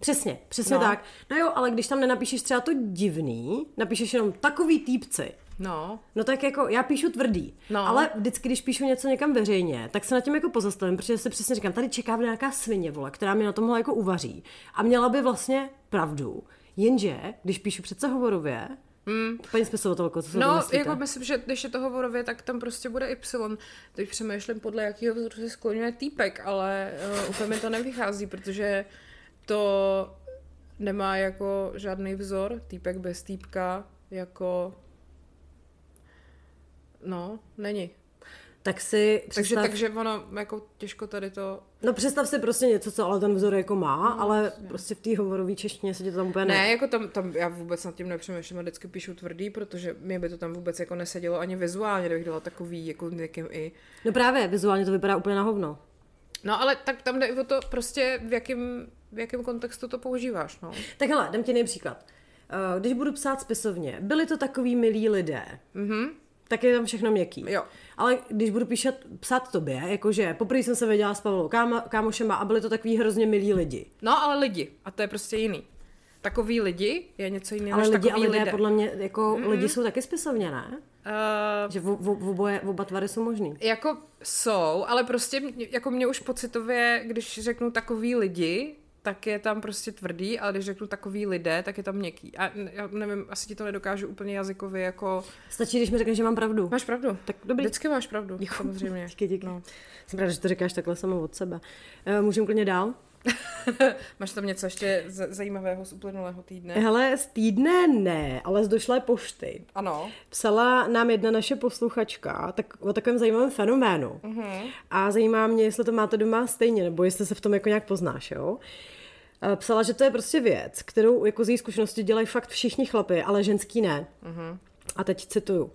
Speaker 2: Přesně, přesně
Speaker 3: No.
Speaker 2: tak. No jo, ale když tam nenapíšeš třeba to divný, napíšeš jenom takový týpci,
Speaker 3: No,
Speaker 2: No tak jako já píšu tvrdý,
Speaker 3: No.
Speaker 2: ale vždycky, když píšu něco někam veřejně, tak se na tím jako pozastavím, protože si přesně říkám, tady čeká nějaká svině, vole, která mi na tomhle jako uvaří. A měla by vlastně pravdu, jenže, když píšu přece hovorově, mm. paní spisovatelko, co se
Speaker 3: no jako myslím, že když je to hovorově, tak tam prostě bude Y. Teď přemýšlím, podle jakého vzoru se skloňuje týpek, ale uh, úplně mi to nevychází, protože to nemá jako žádný vzor, týpek bez týpka, jako no, není.
Speaker 2: Tak si
Speaker 3: Takže,
Speaker 2: představ,
Speaker 3: takže ono jako těžko tady to...
Speaker 2: no představ si prostě něco, co ale ten vzor jako má,
Speaker 3: No,
Speaker 2: ale prostě v té hovorové češtině se ti to tam úplně
Speaker 3: Ne, jako tam, tam já vůbec nad tím nepřemýšlím a vždycky píšu tvrdý, protože mě by to tam vůbec jako nesedělo ani vizuálně, kdybych dala takový jako někým i.
Speaker 2: No právě, vizuálně to vypadá úplně na hovno.
Speaker 3: No ale tak tam jde o to prostě v jakém, v jakém kontextu to používáš, no.
Speaker 2: Tak hele, dám ti nejpříklad. Eh, Když budu psát spisovně, byli to takový milí lidé,
Speaker 3: Mhm.
Speaker 2: tak je tam všechno měkký.
Speaker 3: Jo.
Speaker 2: Ale když budu píšet, psát tobě, jakože poprvé jsem se viděla s Pavlou kámo, kámošema a byli to takový hrozně milí lidi.
Speaker 3: No ale lidi, a to je prostě jiný. Takový lidi je něco jiného
Speaker 2: Ale
Speaker 3: než
Speaker 2: lidi
Speaker 3: takový
Speaker 2: lidé,
Speaker 3: lidé.
Speaker 2: podle mě, jako mm-hmm. lidi jsou taky spisovně, ne?
Speaker 3: Uh,
Speaker 2: Že v, v, oboje, oba tvary jsou možný.
Speaker 3: jako jsou, ale prostě jako mě už pocitově, když řeknu takový lidi, tak je tam prostě tvrdý, ale když řeknu takový lidé, tak je tam měkký. A já nevím, asi ti to nedokážu úplně jazykově jako...
Speaker 2: Stačí, když mi řekneš, že mám pravdu.
Speaker 3: Máš pravdu.
Speaker 2: Tak dobrý.
Speaker 3: Vždycky máš pravdu, samozřejmě.
Speaker 2: Díky, díky.
Speaker 3: No.
Speaker 2: Jsem ráda, že to říkáš takhle samo od sebe. Uh, můžeme klidně dál?
Speaker 3: Máš tam něco ještě z- zajímavého z uplynulého týdne?
Speaker 2: Hele, z týdne ne, ale z došlé pošty.
Speaker 3: Ano.
Speaker 2: Psala nám jedna naše posluchačka tak, o takovém zajímavém fenoménu. Mm-hmm. A zajímá mě, jestli to máte doma stejně, nebo jestli se v tom jako nějak poznáš, jo? Eh, Psala, že to je prostě věc, kterou jako z její zkušenosti dělají fakt všichni chlapy, ale ženský ne. Mm-hmm. A teď cituju.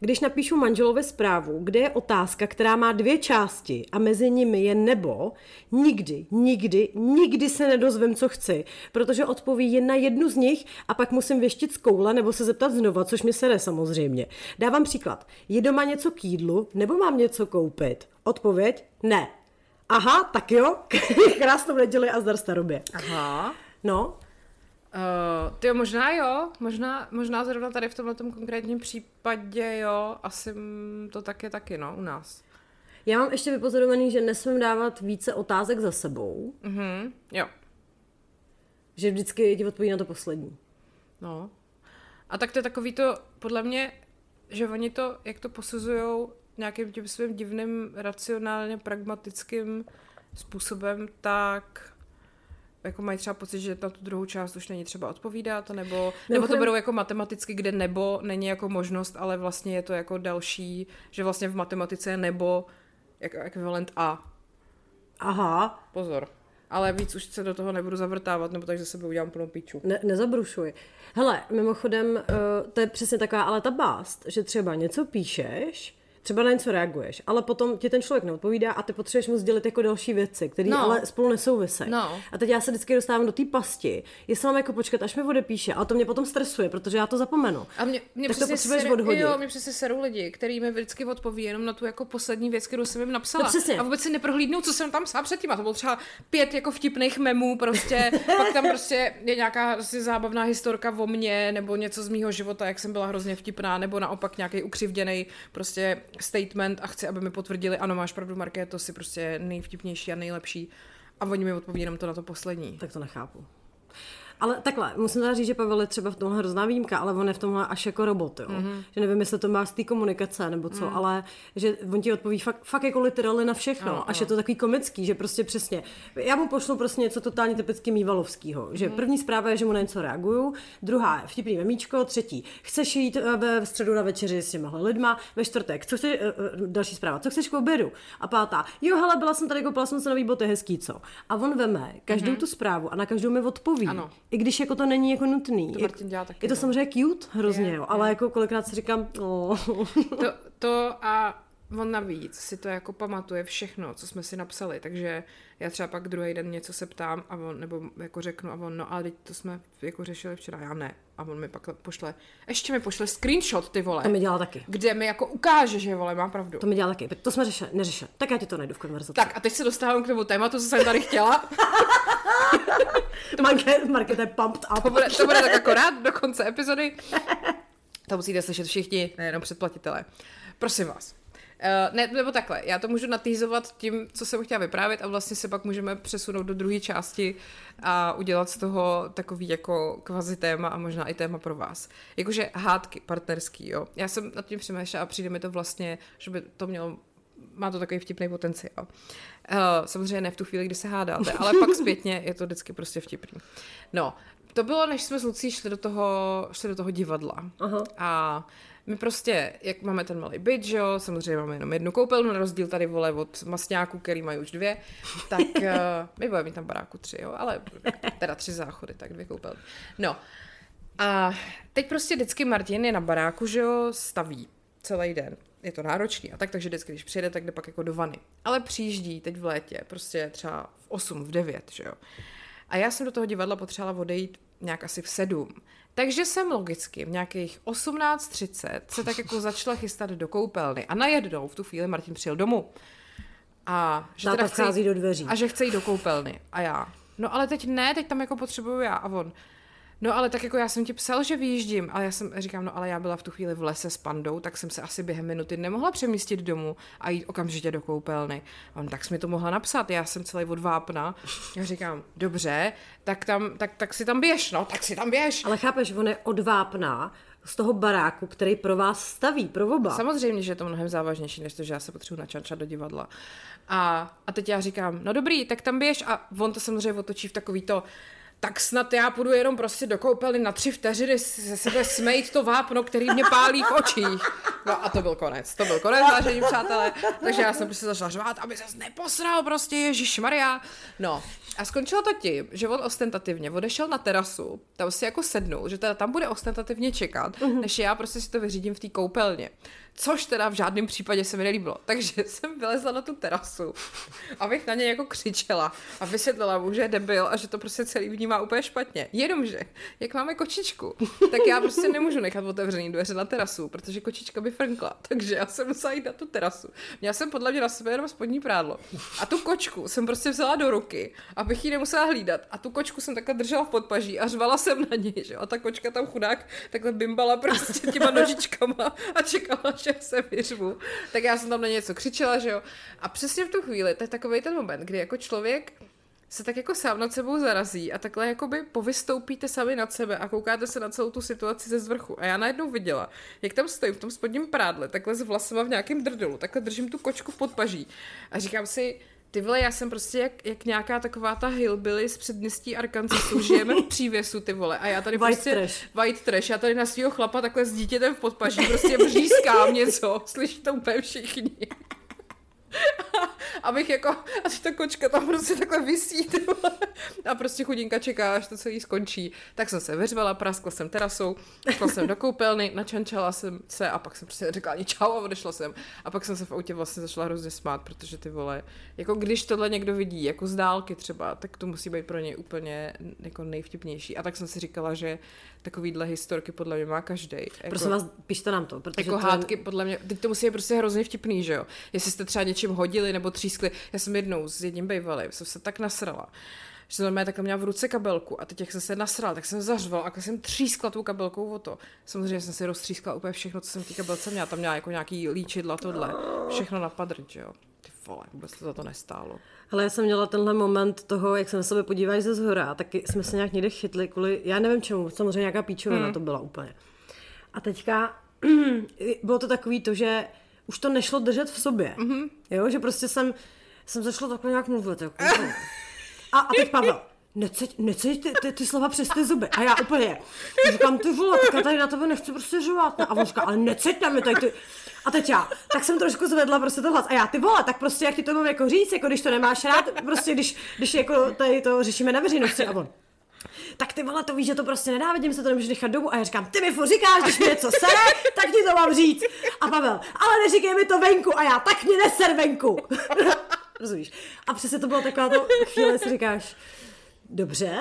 Speaker 2: Když napíšu manželovi zprávu, kde je otázka, která má dvě části a mezi nimi je nebo, nikdy, nikdy, nikdy se nedozvím, co chci, protože odpoví jen na jednu z nich a pak musím věštit z koule nebo se zeptat znova, což mi sere samozřejmě. Dávám příklad. Je doma něco k jídlu nebo mám něco koupit? Odpověď? Ne. Aha, tak jo, krásnou neděli a zdar starobě.
Speaker 3: Aha.
Speaker 2: No,
Speaker 3: Uh, ty možná jo, možná, možná zrovna tady v tomhle konkrétním případě jo, asi to tak je taky, no, u nás.
Speaker 2: já mám ještě vypozorovaný, že nesmím dávat více otázek za sebou,
Speaker 3: Mhm, jo,
Speaker 2: že vždycky ti odpoví na to poslední.
Speaker 3: no. A tak to je takový to, podle mě, že oni to, jak to posuzujou nějakým tím svým divným, racionálně pragmatickým způsobem, tak jako mají třeba pocit, že na tu druhou část už není třeba odpovídat, nebo, nebo to berou jako matematicky, kde nebo není jako možnost, ale vlastně je to jako další, že vlastně v matematice je nebo jako ekvivalent A.
Speaker 2: Aha,
Speaker 3: Pozor. Ale víc už se do toho nebudu zavrtávat, nebo takže se sebe udělám plnou píču.
Speaker 2: ne, nezabrušuj. Hele, mimochodem, uh, to je přesně taková ale ta bást, že třeba něco píšeš, třeba na něco reaguješ, ale potom ti ten člověk neodpovídá a ty potřebuješ mu sdělit jako další věci, které
Speaker 3: No.
Speaker 2: ale spolu nesouvisejí.
Speaker 3: No.
Speaker 2: A teď já se vždycky dostávám do té pasti, jestli mám jako počkat, až mi odepíše, a to mě potom stresuje, protože já to zapomenu.
Speaker 3: A mě, mě
Speaker 2: Tak to potřebuješ
Speaker 3: sere-
Speaker 2: odhodit.
Speaker 3: Jo, mě přesně serou lidi, který mi vždycky odpoví jenom na tu jako poslední věc, kterou jsem jim napsala.
Speaker 2: No přesně.
Speaker 3: A vůbec si neprohlídnou, co jsem tam psala předtím. A to bylo třeba pět jako vtipných memů, prostě, pak tam prostě je nějaká prostě zábavná historka o mně, nebo něco z mýho života, jak jsem byla hrozně vtipná, nebo naopak nějaký ukřivděný prostě statement a chci, aby mi potvrdili, ano, máš pravdu, Marké, to si prostě nejvtipnější a nejlepší. A oni mi odpoví jenom to na to poslední.
Speaker 2: Tak to nechápu. Ale takhle, musím teda říct, že Pavel je třeba v tomhle hrozná výjimka, ale on je v tomhle až jako robot, jo. Mm-hmm. Že nevím, jestli to má z té komunikace nebo co, mm. ale že on ti odpoví fakt, fakt jako literally na všechno.
Speaker 3: Ano,
Speaker 2: až je to takový komický, že prostě přesně. Já mu pošlu prostě něco totálně typicky mývalovského. Že
Speaker 3: Mm.
Speaker 2: první zpráva je, že mu na něco reaguju, druhá je vtipný memíčko, třetí, chceš jít eh, ve středu na večeři s těmahle lidma, ve čtvrtek, co chceš, eh, eh, další zpráva, co chceš k obědu? A pátá, jo, hele, byla jsem tady, koupila jsem se nový boty, hezký, co? A on veme každou mm-hmm. tu zprávu a na každou mi odpoví.
Speaker 3: Ano.
Speaker 2: I když jako to není jako nutný.
Speaker 3: To Martin dělá taky,
Speaker 2: je to
Speaker 3: no.
Speaker 2: samozřejmě cute hrozně,
Speaker 3: Je,
Speaker 2: jo, ale jako kolikrát si říkám, oh.
Speaker 3: To, to a on navíc si to jako pamatuje všechno, co jsme si napsali, takže já třeba pak druhý den něco se ptám a on, nebo jako řeknu a on, no ale teď to jsme jako řešili včera, já ne. A on mi pak pošle, ještě mi pošle screenshot, ty vole.
Speaker 2: To mi dělá taky.
Speaker 3: Kde mi jako ukáže, že vole, má pravdu.
Speaker 2: To mi dělá taky. To jsme řešili, neřešili. Tak já ti to najdu v konverzaci.
Speaker 3: Tak a teď se dostávám k tomu tématu, co jsem tady chtěla.
Speaker 2: Market, market je pumped up.
Speaker 3: To bude, to bude tak akorát do konce epizody. To musíte slyšet všichni, nejenom předplatitelé. Prosím vás. Uh, ne, nebo takhle, já to můžu natýzovat tím, co jsem chtěla vyprávět a vlastně se pak můžeme přesunout do druhé části a udělat z toho takový jako kvazi téma a možná i téma pro vás. Jakože hádky partnerský, jo. Já jsem nad tím přemýšlela a přijde mi to vlastně, že by to mělo má to takový vtipný potenciál. Uh, samozřejmě ne v tu chvíli, kdy se hádáte, ale pak zpětně je to vždycky prostě vtipný. No, to bylo, než jsme s Lucí šli do toho, šli do toho divadla.
Speaker 2: Aha.
Speaker 3: A my prostě, jak máme ten malý byt, že jo, samozřejmě máme jenom jednu koupelnu, na rozdíl tady vole od masňáků, který mají už dvě, tak uh, my budeme mít tam baráku tři, jo, ale teda tři záchody, tak dvě koupelny. No, a teď prostě vždycky Martin je na baráku, že jo, staví celý den. Je to náročný a tak, takže vždycky, když přijede, tak jde pak jako do vany. Ale přijíždí teď v létě, prostě třeba v 8, v 9, že jo. A já jsem do toho divadla potřebovala odejít nějak asi v 7. Takže jsem logicky v nějakých 18.30 se tak jako začala chystat do koupelny a najednou v tu chvíli Martin přijel domů. A že
Speaker 2: Táta
Speaker 3: teda
Speaker 2: vchází do dveří.
Speaker 3: A že chce jít do koupelny. A já, no ale teď ne, teď tam jako potřebuju já. A on, no ale tak jako já jsem ti psal, že vyjíždím, ale já jsem říkám, no ale já byla v tu chvíli v lese s pandou, tak jsem se asi během minuty nemohla přemístit domů a jít okamžitě do koupelny. A on, tak jsi mi to mohla napsat, já jsem celý od vápna. Já říkám, dobře, tak, tam, tak, tak si tam běž, no, tak si tam běž.
Speaker 2: Ale chápeš, on je od vápna z toho baráku, který pro vás staví, pro oba.
Speaker 3: Samozřejmě, že je to mnohem závažnější, než to, že já se potřebuji načančat do divadla. A, a teď já říkám, no dobrý, tak tam běž a on to samozřejmě otočí v takový to, tak snad já půjdu jenom prostě do koupelny na tři vteřiny se sebe smejt to vápno, který mě pálí v očích. No a to byl konec, to byl konec, vážení přátelé. Takže já jsem prostě začala řvát, aby se neposral prostě, Ježíš Maria. No a skončilo to tím, že on ostentativně odešel na terasu, tam si jako sednul, že teda tam bude ostentativně čekat, uh-huh. než já prostě si to vyřídím v té koupelně. Což teda v žádném případě se mi nelíbilo. Takže jsem vylezla na tu terasu, abych na něj jako křičela a vysvětlila mu, že je debil a že to prostě celý vnímá úplně špatně. Jenomže, jak máme kočičku, tak já prostě nemůžu nechat otevřený dveře na terasu, protože kočička by frnkla. Takže já jsem musela jít na tu terasu. Měla jsem podle mě na sebe jenom spodní prádlo. A tu kočku jsem prostě vzala do ruky, abych ji nemusela hlídat. A tu kočku jsem takhle držela v podpaží a řvala jsem na něj, že? A ta kočka tam chudák takhle bimbala prostě těma nožičkama a čekala, že se vyřvu. Tak já jsem tam na něco křičela, že jo. A přesně v tu chvíli, to je takový ten moment, kdy jako člověk se tak jako sám nad sebou zarazí a takhle jakoby povystoupíte sami nad sebe a koukáte se na celou tu situaci ze zvrchu. A já najednou viděla, jak tam stojím v tom spodním prádle, takhle s vlasama v nějakém drdelu, takhle držím tu kočku v podpaží a říkám si, ty vole, já jsem prostě jak, jak nějaká taková ta hillbilly z předměstí Arkansasu, žijeme v přívěsu, ty vole, a já tady
Speaker 2: White
Speaker 3: prostě...
Speaker 2: trash.
Speaker 3: White trash. Já tady na svého chlapa takhle s dítětem v podpaží prostě vřískám něco, slyší to úplně všichni. Abych jako, a teď ta kočka tam prostě takhle vysí, a prostě chudinka čeká, až to celý skončí. Tak jsem se vyřvala, praskla jsem terasou, šla jsem do koupelny, načančala jsem se a pak jsem prostě řekla ani čau a odešla jsem. A pak jsem se v autě vlastně začala hrozně smát, protože ty vole, jako když tohle někdo vidí, jako z dálky třeba, tak to musí být pro něj úplně jako nejvtipnější. A tak jsem si říkala, že takovýhle historky podle mě má každý. Jako...
Speaker 2: Prosím vás, pište nám to, protože
Speaker 3: Jako
Speaker 2: to
Speaker 3: hádky, podle mě, teď to musí být prostě hrozně vtipný, že jo? Jestli jste třeba něčím hodili nebo třískli. Já jsem jednou s jedním bejvalým, jsem se tak nasrala, že jsem normálně takhle měla v ruce kabelku a teď jak jsem se nasrala, tak jsem zařvala a jak jsem třískla tou kabelkou o to. Samozřejmě jsem si roztřískla úplně všechno, co jsem v té kabelce měla. Tam měla jako nějaký líčidla, tohle. Všechno na padrť, že jo? Ty vole, vůbec to za to nestálo.
Speaker 2: Ale já jsem měla tenhle moment toho, jak se na sebe podíváš ze zhora, taky jsme se nějak někde chytli kvůli, já nevím čemu, samozřejmě nějaká píčovina
Speaker 3: Hmm.
Speaker 2: to byla úplně. A teďka bylo to takový to, že už to nešlo držet v sobě.
Speaker 3: Mhm.
Speaker 2: Mm-hmm. Jo, že prostě jsem, jsem začala takhle nějak mluvit. Jako, a, a teď Pavel, neceď, neceď ty, ty, ty slova přes ty zuby. A já úplně, říkám, ty vole, tak já tady na tebe nechci prostě žovat. No. A on říká, ale neceď na mě tady ty... A teď já, tak jsem trošku zvedla prostě ten hlas. A já, ty vole, tak prostě jak ti to mám jako říct, jako když to nemáš rád, prostě když, když jako tady to řešíme na veřejnosti. A on, tak ty vole, to víš, že to prostě nedá, vidím se to nemůžeš nechat domů. A já říkám, ty mi furt říkáš, když mi něco sere, tak ti to mám říct. A Pavel, ale neříkej mi to venku. A já, tak mě neser venku. Rozumíš? A přesně to byla taková to chvíle, si říkáš, dobře.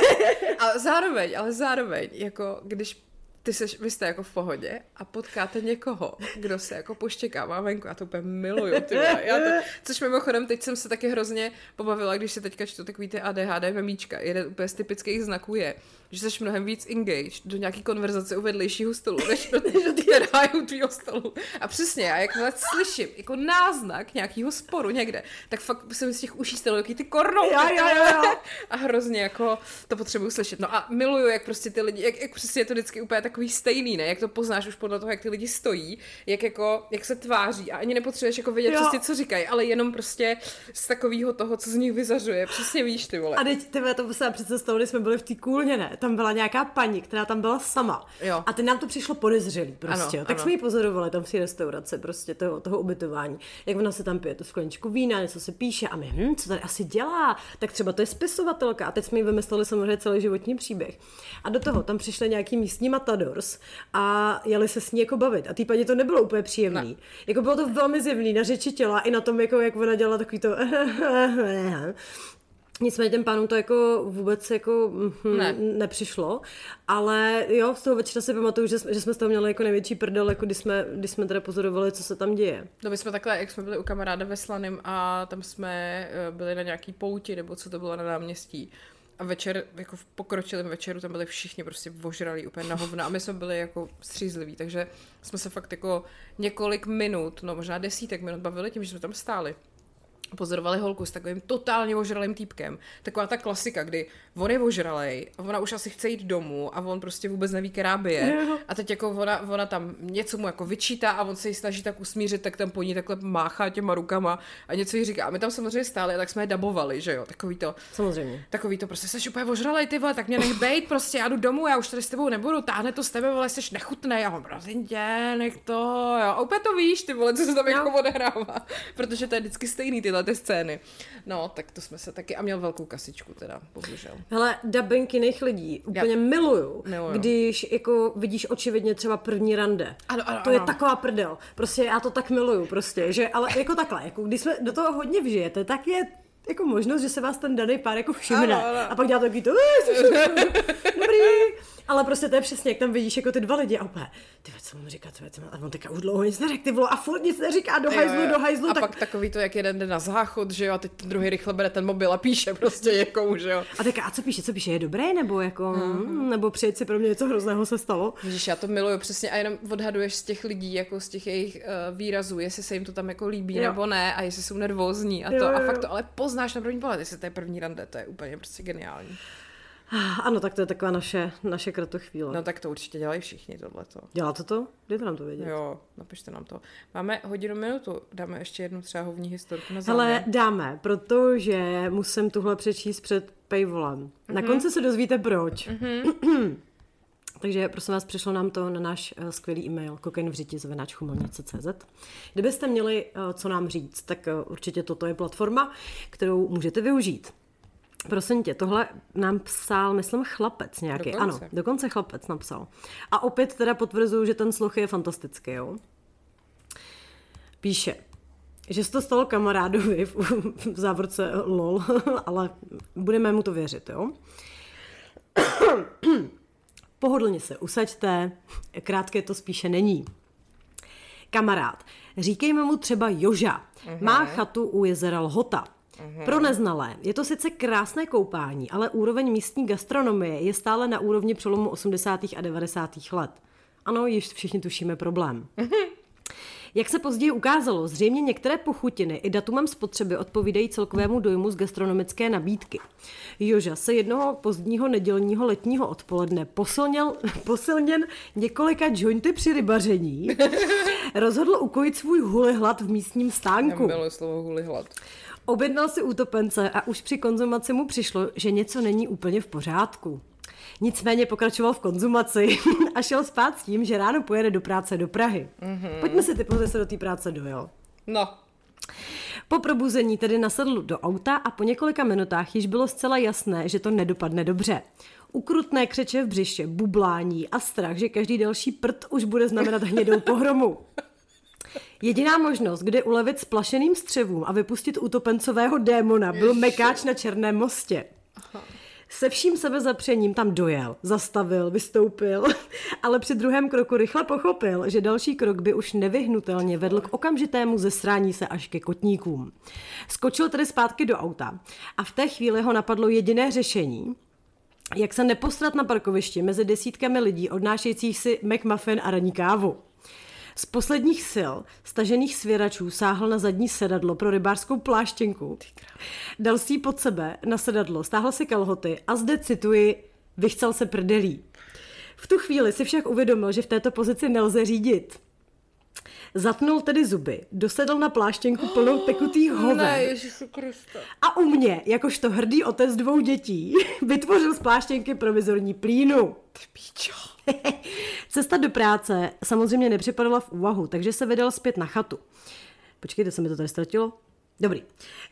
Speaker 3: Ale zároveň, ale zároveň, jako když ty seš, vy jste jako v pohodě a potkáte někoho, kdo se jako poštěkává venku. Já to úplně miluju, ty. Já to, což mimochodem, teď jsem se taky hrozně pobavila, když si teďka čtu takový ty ADHD memíčka. Jeden úplně z typických znaků je, že jsi mnohem víc engaged do nějaký konverzace u vedlejšího stolu, než do, která je u tvýho stolu. A přesně, já jakmile slyším jako náznak nějakého sporu někde, tak fakt jsem z těch uší stalo ty kornou.
Speaker 2: Jo, jo, jo, jo.
Speaker 3: A hrozně jako to potřebuju slyšet. No a miluju, jak prostě ty lidi, jak, jak přesně je to vždycky úplně takový stejný, ne? Jak to poznáš už podle toho, jak ty lidi stojí, jak jako, jak se tváří a ani nepotřebuješ jako vědět
Speaker 2: Jo.
Speaker 3: přesně, co říkají, ale jenom prostě z takového toho, co z nich vyzařuje. Přesně víš, ty vole.
Speaker 2: A teď ty to se přece stalo, když jsme byli v té kůlně, ne? Tam byla nějaká paní, která tam byla sama.
Speaker 3: Jo.
Speaker 2: A teď nám to přišlo podezřelý prostě.
Speaker 3: Ano,
Speaker 2: jo. Tak
Speaker 3: ano.
Speaker 2: jsme ji pozorovali tam v té restauraci, prostě toho, toho ubytování. Jak ona se tam pije tu skleničku vína, něco se píše a my, hm, co tady asi dělá? Tak třeba to je spisovatelka. A teď jsme jí vymysleli samozřejmě celý životní příběh. A do toho tam přišli nějaký místní matadors a jeli se s ní jako bavit. A té paní to nebylo úplně příjemný.
Speaker 3: Ne.
Speaker 2: Jako bylo to velmi zjevný na řeči těla i na tom, jako, jak ona dělala takový to Nicméně těm pánům to jako vůbec jako hm,
Speaker 3: Ne.
Speaker 2: ne. nepřišlo, ale jo, z toho večera si pamatuju, že jsme, že jsme z toho měli jako největší prdel, jako když jsme, když jsme teda pozorovali, co se tam děje.
Speaker 3: No my jsme takhle, jak jsme byli u kamaráda ve Slaným a tam jsme eh, byli na nějaký pouti, nebo co to bylo na náměstí. A večer, jako v pokročilém večeru, tam byli všichni prostě vožralí úplně na hovna a my jsme byli jako střízliví, takže jsme se fakt jako několik minut, no možná desítek minut bavili tím, že jsme tam stáli. Pozorovali holku s takovým totálně ožralým týpkem. Taková ta klasika, kdy on je ožralej a ona už asi chce jít domů a on prostě vůbec neví, která by je. A teď jako ona, ona tam něco mu jako vyčítá a on se jí snaží tak usmířit, tak tam po ní takhle máchá těma rukama a něco jí říká. A my tam samozřejmě stáli a tak jsme je dabovali, že jo, takový to.
Speaker 2: Samozřejmě.
Speaker 3: Takový to prostě, jsi úplně ožralej, ty vole, tak mě nech bejt, prostě já jdu domů, já už tady s tebou nebudu, táhne to s tebe, vole, jsi nechutnej, já mám prosím tě, nech to, jo, a úplně to víš, ty vole, co se tam jako odehrává, protože to je vždycky stejný tyhle ty scény. No, tak to jsme se taky, a měl velkou kasičku teda, bohužel.
Speaker 2: Hele, dubbing jiných lidí úplně
Speaker 3: Já-
Speaker 2: miluju,
Speaker 3: Miluju.
Speaker 2: když jako vidíš očividně třeba první rande.
Speaker 3: Ano, ano,
Speaker 2: to je
Speaker 3: ano.
Speaker 2: taková prdel. Prostě já to tak miluju, prostě, že, ale jako takhle, jako když jsme do toho hodně vžijete, tak je jako možnost, že se vás ten daný pár jako všimne.
Speaker 3: Ano, ano.
Speaker 2: A pak dělá takový to, dobrý. Ale prostě to je přesně, jak tam vidíš jako ty dva lidi a úplně, ty co mu říká, co mu... a on teďka už dlouho nic neřekl, ty vole, a furt nic neříká, do hajzlu, do hajzlu,
Speaker 3: a
Speaker 2: tak...
Speaker 3: pak takový to, jak jeden jde na záchod, že jo, a teď ten druhý rychle bere ten mobil a píše prostě někomu, že jo.
Speaker 2: A tak a co píše, co píše, je dobré, nebo jako,
Speaker 3: Mhm.
Speaker 2: mm. nebo přijet si pro mě něco hrozného se stalo?
Speaker 3: Ježiš, já to miluju přesně a jenom odhaduješ z těch lidí, jako z těch jejich uh, výrazů, jestli se jim to tam jako líbí
Speaker 2: Jo.
Speaker 3: nebo ne a jestli jsou nervózní a to.
Speaker 2: Jo, jo,
Speaker 3: A
Speaker 2: jo.
Speaker 3: fakt to ale poznáš na první pohled, jestli to je první rande, to je úplně prostě geniální.
Speaker 2: Ano, tak to je taková naše, naše kratochvíle.
Speaker 3: No tak to určitě dělají všichni tohleto.
Speaker 2: Dělá to to? Dejte nám to vědět.
Speaker 3: Jo, napište nám to. Máme hodinu minutu, dáme ještě jednu třeba hovní historku na závěr.
Speaker 2: Hele, dáme, protože musím tuhle přečíst před paywallem. Mm-hmm. Na konci se dozvíte proč. Mm-hmm. Takže prosím vás, přišlo nám to na náš uh, skvělý e-mail kokainvřiti.cz. Kdybyste měli uh, co nám říct, tak uh, určitě toto je platforma, kterou můžete využít. Prosím tě, tohle nám psal, myslím, chlapec nějaký.
Speaker 3: Dokonce.
Speaker 2: Ano, dokonce chlapec napsal. A opět teda potvrzuju, že ten sloh je fantastický, jo. Píše, že se to stalo kamarádovi v, v závorce lol, ale budeme mu to věřit, jo. Pohodlně se usaďte, krátké to spíše není. Kamarád, říkejme mu třeba Joža. Má chatu u jezera Lhota. Pro neznalé, je to sice krásné koupání, ale úroveň místní gastronomie je stále na úrovni přelomu 80. a 90. let. Ano, již všichni tušíme problém. Jak se později ukázalo, zřejmě některé pochutiny i datumem spotřeby odpovídají celkovému dojmu z gastronomické nabídky. Joža se jednoho pozdního nedělního letního odpoledne posilněl, posilněn několika jointy při rybaření, rozhodl ukojit svůj huli hlad v místním stánku.
Speaker 3: miluji slovo huli hlad.
Speaker 2: Objednal si útopence a už při konzumaci mu přišlo, že něco není úplně v pořádku. Nicméně pokračoval v konzumaci a šel spát s tím, že ráno pojede do práce do Prahy. Mm-hmm. Pojďme si typnout, že se do té práce dojel.
Speaker 3: No,
Speaker 2: Po probuzení tedy nasedl do auta a po několika minutách již bylo zcela jasné, že to nedopadne dobře. Ukrutné křeče v břiše, bublání a strach, že každý další prd už bude znamenat hnědou pohromu. Jediná možnost, kde ulevit splašeným střevům a vypustit utopencového démona, byl mekáč na Černém mostě. Se vším sebezapřením tam dojel, zastavil, vystoupil, ale při druhém kroku rychle pochopil, že další krok by už nevyhnutelně vedl k okamžitému zesrání se až ke kotníkům. Skočil tedy zpátky do auta a v té chvíli ho napadlo jediné řešení, jak se nepostrat na parkovišti mezi desítkami lidí odnášejících si McMuffin a raní kávu. Z posledních sil stažených svěračů sáhl na zadní sedadlo pro rybářskou pláštěnku. Dal si ji pod sebe na sedadlo, stáhl si kalhoty a zde cituji, vychcel se prdelí. V tu chvíli si však uvědomil, že v této pozici nelze řídit. Zatnul tedy zuby, dosedl na pláštěnku plnou tekutých hoven.
Speaker 3: Ne, Ježišu Krista.
Speaker 2: A u mě, jakožto hrdý otec dvou dětí, vytvořil z pláštěnky provizorní plínu. Cesta do práce samozřejmě nepřipadala v úvahu, takže se vydal zpět na chatu. Počkejte, se mi to tady ztratilo? Dobrý.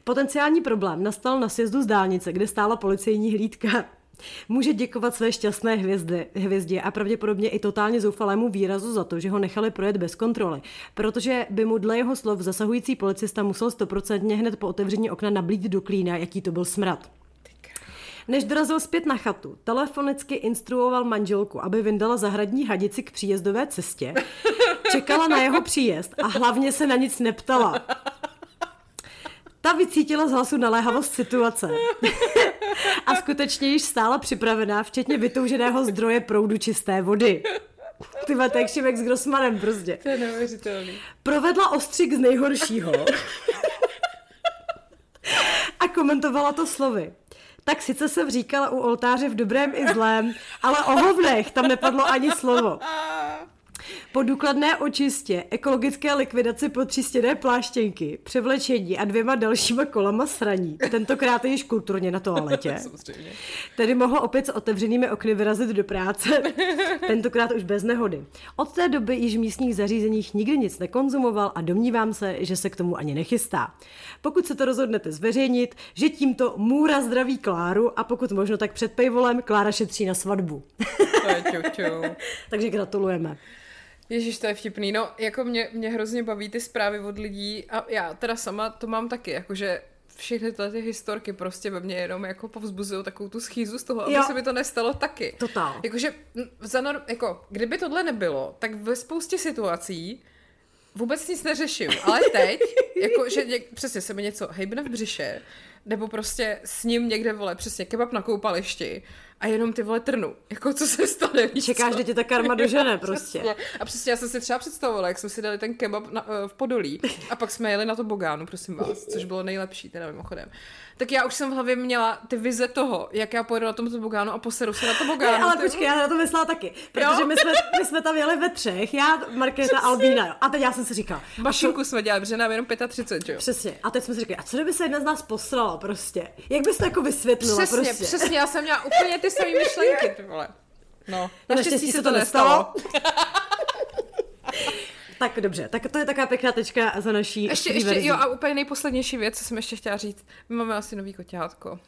Speaker 2: Potenciální problém nastal na sjezdu z dálnice, kde stála policejní hlídka. Může děkovat své šťastné hvězdy, hvězdě a pravděpodobně i totálně zoufalému výrazu za to, že ho nechali projet bez kontroly, protože by mu dle jeho slov zasahující policista musel stoprocentně hned po otevření okna nablít do klína, jaký to byl smrad. Než dorazil zpět na chatu, telefonicky instruoval manželku, aby vyndala zahradní hadici k příjezdové cestě, čekala na jeho příjezd a hlavně se na nic neptala. Ta vycítila z hlasu naléhavost situace. a skutečně již stála připravená, včetně vytouženého zdroje proudu čisté vody. Ty máte jak Šimek s Grossmanem prostě.
Speaker 3: To je neuvěřitelný.
Speaker 2: Provedla ostřik z nejhoršího a komentovala to slovy. Tak sice jsem říkala u oltáře v dobrém i zlém, ale o hovnech tam nepadlo ani slovo. Po důkladné očistě, ekologické likvidaci potřístěné pláštěnky, převlečení a dvěma dalšíma kolama sraní, tentokrát již kulturně na toaletě, tedy mohl opět s otevřenými okny vyrazit do práce, tentokrát už bez nehody. Od té doby již v místních zařízeních nikdy nic nekonzumoval a domnívám se, že se k tomu ani nechystá. Pokud se to rozhodnete zveřejnit, že tímto Můra zdraví Kláru a pokud možno tak před pejvolem Klára šetří na svatbu.
Speaker 3: To je čuču.
Speaker 2: Takže gratulujeme.
Speaker 3: Ježíš, to je vtipný. No, jako mě, mě hrozně baví ty zprávy od lidí a já teda sama to mám taky, jakože všechny tyhle ty historky prostě ve mně jenom jako povzbuzují takovou tu schýzu z toho, aby
Speaker 2: Jo.
Speaker 3: se mi to nestalo taky.
Speaker 2: Totál.
Speaker 3: Jakože, za norm, jako, kdyby tohle nebylo, tak ve spoustě situací vůbec nic neřeším. Ale teď, jako, že něk, přesně se mi něco hejbne v břiše, nebo prostě s ním někde, vole, přesně kebab na koupališti a jenom ty vole trnu. Jako, co se stane, víš
Speaker 2: Čekáš,
Speaker 3: co?
Speaker 2: že tě ta karma dožene prostě.
Speaker 3: Přesně. A přesně já jsem si třeba představovala, jak jsme si dali ten kebab na, eh, v Podolí a pak jsme jeli na to Bogánu, prosím vás, což bylo nejlepší, teda mimochodem. Tak já už jsem v hlavě měla ty vize toho, jak já pojedu na tom Bogánu a poseru se na to
Speaker 2: Ne,
Speaker 3: Bogánu.
Speaker 2: ale
Speaker 3: ty
Speaker 2: počkej, já na to myslela taky. Protože
Speaker 3: Jo?
Speaker 2: my jsme, my jsme tam jeli ve třech, já, Markéta, Albína, jo. A teď já jsem si říkala,
Speaker 3: Mašinku jsme dělali, protože nám jenom 35, že jo?
Speaker 2: Přesně. A teď jsme si říkali, a co kdyby se jedna z nás posrala prostě? Jak bys to jako vysvětlila
Speaker 3: Přesně,
Speaker 2: prostě?
Speaker 3: přesně, já jsem měla úplně ty samé myšlenky, ty vole. No,
Speaker 2: naštěstí se to nestalo. Tak dobře, tak to je taková pěkná tečka za naší
Speaker 3: Ještě, ještě, jo, a úplně nejposlednější věc, co jsem ještě chtěla říct. My máme asi nový koťátko.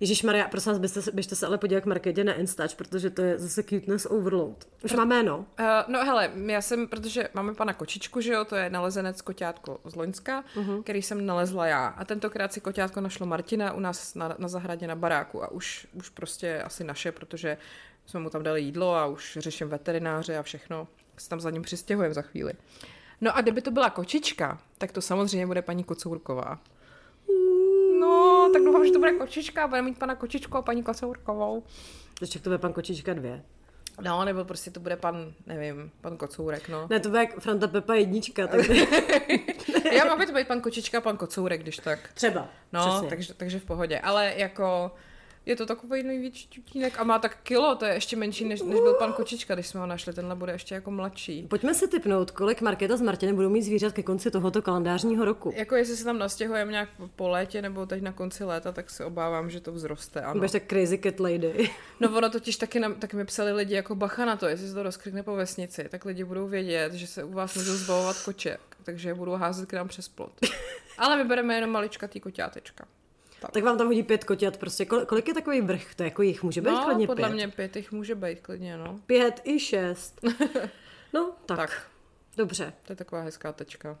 Speaker 2: Ježíš Maria, prosím vás, běžte, běžte se ale podívat k Markétě na Instač, protože to je zase cuteness overload. Už má jméno.
Speaker 3: Uh, no hele, já jsem, protože máme pana Kočičku, že jo, to je nalezenec koťátko z Loňska, uh-huh. který jsem nalezla já. A tentokrát si koťátko našlo Martina u nás na, na zahradě na baráku a už, už prostě asi naše, protože jsme mu tam dali jídlo a už řeším veterináře a všechno. Se tam za ním přistěhujeme za chvíli. No a kdyby to byla kočička, tak to samozřejmě bude paní Kocourková. No, tak doufám, že to bude kočička a bude mít pana Kočičku a paní Kocourkovou.
Speaker 2: Ještě to bude pan Kočička dvě.
Speaker 3: No, nebo prostě to bude pan, nevím, pan Kocourek, no.
Speaker 2: Ne, to bude jak Franta Pepa jednička, tak
Speaker 3: Já mám to být pan Kočička a pan Kocourek, když tak.
Speaker 2: třeba.
Speaker 3: No,
Speaker 2: Přesně.
Speaker 3: takže, takže v pohodě. Ale jako je to takový největší tutínek a má tak kilo, to je ještě menší, než, než byl pan Kočička, když jsme ho našli. Tenhle bude ještě jako mladší.
Speaker 2: Pojďme si typnout, kolik Markéta s Martinem budou mít zvířat ke konci tohoto kalendářního roku.
Speaker 3: Jako jestli se tam nastěhujeme nějak po létě nebo teď na konci léta, tak se obávám, že to vzroste, ano.
Speaker 2: Budeš tak crazy cat lady.
Speaker 3: No ono totiž taky, nám, taky mi psali lidi jako bacha na to, jestli se to rozklikne po vesnici, tak lidi budou vědět, že se u vás můžou zbavovat koček, takže je budou házet k nám přes plot. Ale vybereme jenom maličkatý koťátečka.
Speaker 2: Tak vám tam hodí pět koťat, prostě. Kol- kolik je takový vrch? To jako jich může být
Speaker 3: No,
Speaker 2: klidně
Speaker 3: podle
Speaker 2: pět.
Speaker 3: mě pět jich může být klidně, no.
Speaker 2: Pět i šest. No, tak.
Speaker 3: Tak.
Speaker 2: Dobře.
Speaker 3: To je taková hezká tečka.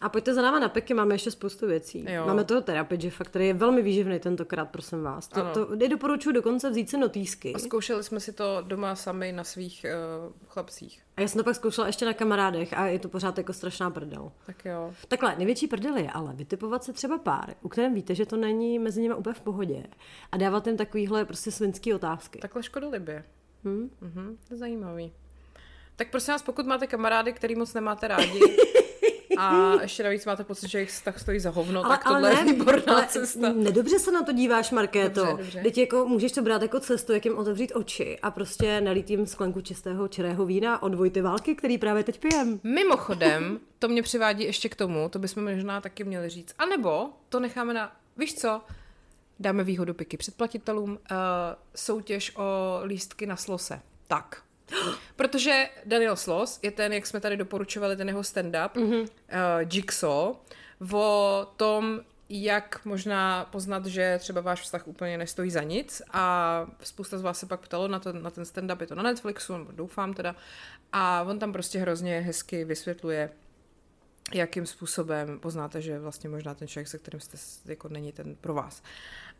Speaker 2: A pojďte za náma na peky, máme ještě spoustu věcí.
Speaker 3: Jo.
Speaker 2: Máme toho terapie Jeffa, který je velmi výživný tentokrát, prosím vás. To,
Speaker 3: Ano.
Speaker 2: to nedoporučuji dokonce vzít si notýsky.
Speaker 3: A zkoušeli jsme si to doma sami na svých uh, chlapcích.
Speaker 2: A já jsem to pak zkoušela ještě na kamarádech a je to pořád jako strašná prdel.
Speaker 3: Tak jo.
Speaker 2: Takhle, největší prdel je ale vytipovat se třeba pár, u kterém víte, že to není mezi nimi úplně v pohodě a dávat jim takovýhle prostě svinský otázky.
Speaker 3: Takhle škodolibě.
Speaker 2: Hm?
Speaker 3: Mhm, to je zajímavý. Tak prosím vás, pokud máte kamarády, který moc nemáte rádi, a ještě navíc máte pocit, že jejich vztah stojí za hovno, tak tohle je výborná
Speaker 2: ale
Speaker 3: cesta.
Speaker 2: Nedobře se na to díváš, Markéto.
Speaker 3: Dobře, dobře.
Speaker 2: Teď jako můžeš to brát jako cestu, jak jim otevřít oči a prostě nalít jim sklenku čistého čirého vína od Vojty Války, který právě teď pijem.
Speaker 3: Mimochodem, to mě přivádí ještě k tomu, to bychom možná taky měli říct. A nebo to necháme na, víš co, dáme výhodu piky předplatitelům, uh, soutěž o lístky na slose. Tak. Protože Daniel Slos je ten, jak jsme tady doporučovali, ten jeho stand-up, mm-hmm. uh, Jigsaw, o tom, jak možná poznat, že třeba váš vztah úplně nestojí za nic a spousta z vás se pak ptalo na, to, na ten stand-up, je to na Netflixu, doufám teda, a on tam prostě hrozně hezky vysvětluje, jakým způsobem poznáte, že vlastně možná ten člověk, se kterým jste, jako není ten pro vás.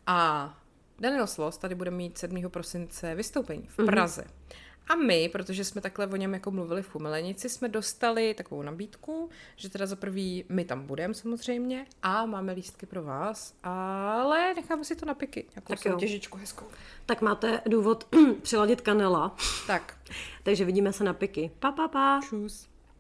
Speaker 3: A Daniel Slos tady bude mít 7. prosince vystoupení v Praze. A my, protože jsme takhle o něm jako mluvili v Chumelenici, jsme dostali takovou nabídku, že teda za prvý my tam budeme samozřejmě a máme lístky pro vás, ale necháme si to na piky, nějakou
Speaker 2: Tak jo.
Speaker 3: soutěžičku hezkou.
Speaker 2: Tak máte důvod přiladit kanela.
Speaker 3: Tak,
Speaker 2: Takže vidíme se na piky. Pa, pa, pa.
Speaker 3: čus.